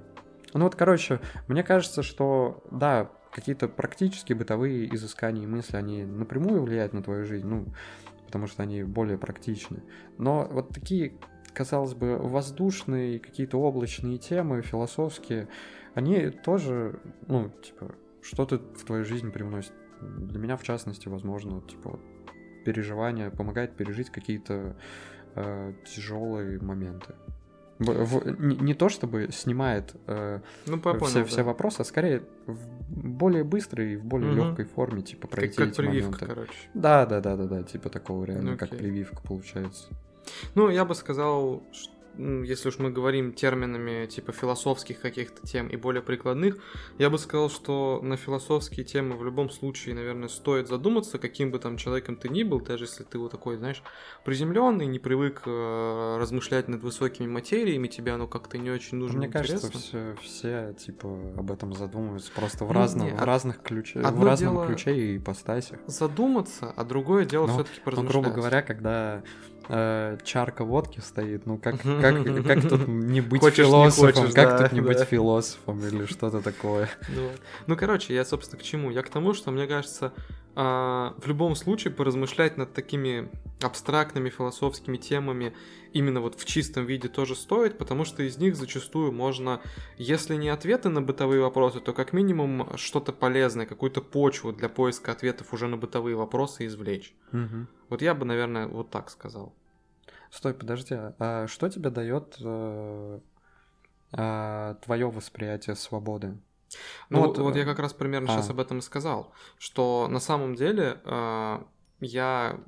Ну вот, короче, мне кажется, что, да, какие-то практические бытовые изыскания и мысли, они напрямую влияют на твою жизнь, ну, потому что они более практичны. Но вот такие казалось бы, воздушные, какие-то облачные темы, философские, они тоже, ну, типа, что-то в твою жизнь привносят. Для меня, в частности, возможно, типа, вот, переживания, помогает пережить какие-то э, тяжелые моменты. В, в, не, не то чтобы снимает э, Ну, по- понял, все, да. все вопросы, а скорее в более быстрой и в более Мгм. легкой форме, типа Как, пройти как эти прививка, моменты. короче. Да, да, да, да, да, типа такого реально, как Окей. прививка получается. Ну, я бы сказал, м, если уж мы говорим терминами типа философских каких-то тем и более прикладных, я бы сказал, что на философские темы в любом случае, наверное, стоит задуматься, каким бы там человеком ты ни был, даже если ты вот такой, знаешь, приземленный, не привык э, размышлять над высокими материями, тебе оно как-то не очень нужно, Мне кажется, интересно. все, все типа об этом задумываются просто в, Ну, разном, не, в од- разных ключах, в разном ключе и ипостасях. Задуматься, а другое дело Ну, все-таки Ну, поразмышлять. грубо говоря, когда э, чарка водки стоит, ну как, как, как тут не быть Хочешь, не философом, хочешь, как да, тут не быть да. философом или что-то такое. Ну. Ну, короче, я, собственно, к чему? Я к тому, что, мне кажется, а, в любом случае поразмышлять над такими абстрактными философскими темами именно вот в чистом виде тоже стоит, потому что из них зачастую можно, если не ответы на бытовые вопросы, то как минимум что-то полезное, какую-то почву для поиска ответов уже на бытовые вопросы извлечь. Мгм. Вот я бы, наверное, вот так сказал. Стой, подожди, а что тебе дает твое восприятие свободы? Ну, Ну, вот, вот, вот я э, как раз примерно сейчас а. об этом и сказал, что на самом деле э, я,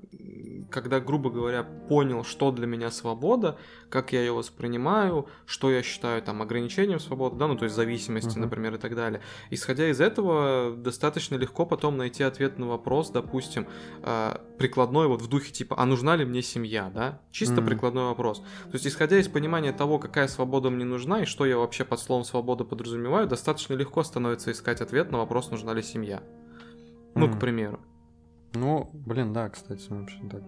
когда, грубо говоря, понял, что для меня свобода, как я ее воспринимаю, что я считаю там ограничением свободы, да, ну то есть зависимости, Мгм. например, и так далее. Исходя из этого, достаточно легко потом найти ответ на вопрос, допустим, э, прикладной вот в духе типа, а нужна ли мне семья, да? Чисто Мгм. прикладной вопрос. То есть, исходя из понимания того, какая свобода мне нужна и что я вообще под словом свобода подразумеваю, достаточно легко становится искать ответ на вопрос, нужна ли семья. Ну, к Мгм. примеру. Ну, блин, да, кстати, вообще так.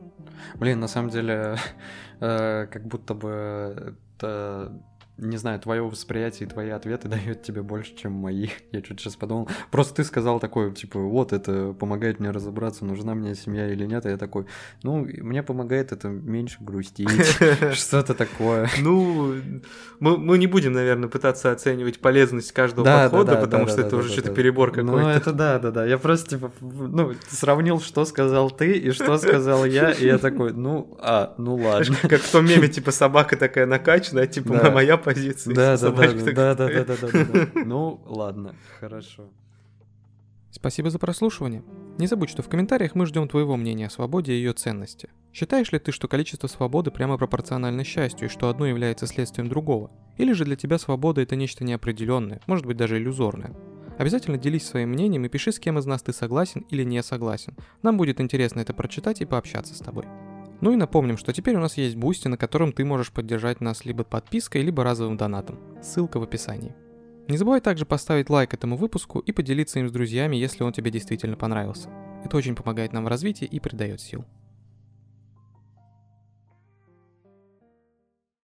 Блин, на самом деле, э, как будто бы это, не знаю, твое восприятие и твои ответы дают тебе больше, чем мои. Я чуть сейчас подумал. Просто ты сказал такое, типа, вот это помогает мне разобраться, нужна мне семья или нет. И я такой, ну, мне помогает это меньше грустить. Что-то такое. Ну, мы, не будем, наверное, пытаться оценивать полезность каждого Да, да, подхода, да, потому что это уже что-то перебор Ну, какой-то. это да, да, да. Я просто, типа, ну, сравнил, что сказал ты и что сказал я, и я такой, ну, а, ну ладно. Как в том меме, типа, собака такая накачанная, типа, моя позиция. Да, да, да, да, да, да, да. Ну, ладно, хорошо. Спасибо за прослушивание. Не забудь, что в комментариях мы ждем твоего мнения о свободе и ее ценности. Считаешь ли ты, что количество свободы прямо пропорционально счастью и что одно является следствием другого? Или же для тебя свобода это нечто неопределенное, может быть даже иллюзорное? Обязательно делись своим мнением и пиши, с кем из нас ты согласен или не согласен. Нам будет интересно это прочитать и пообщаться с тобой. Ну и напомним, что теперь у нас есть Boosty, на котором ты можешь поддержать нас либо подпиской, либо разовым донатом. Ссылка в описании. Не забывай также поставить лайк этому выпуску и поделиться им с друзьями, если он тебе действительно понравился. Это очень помогает нам в развитии и придает сил.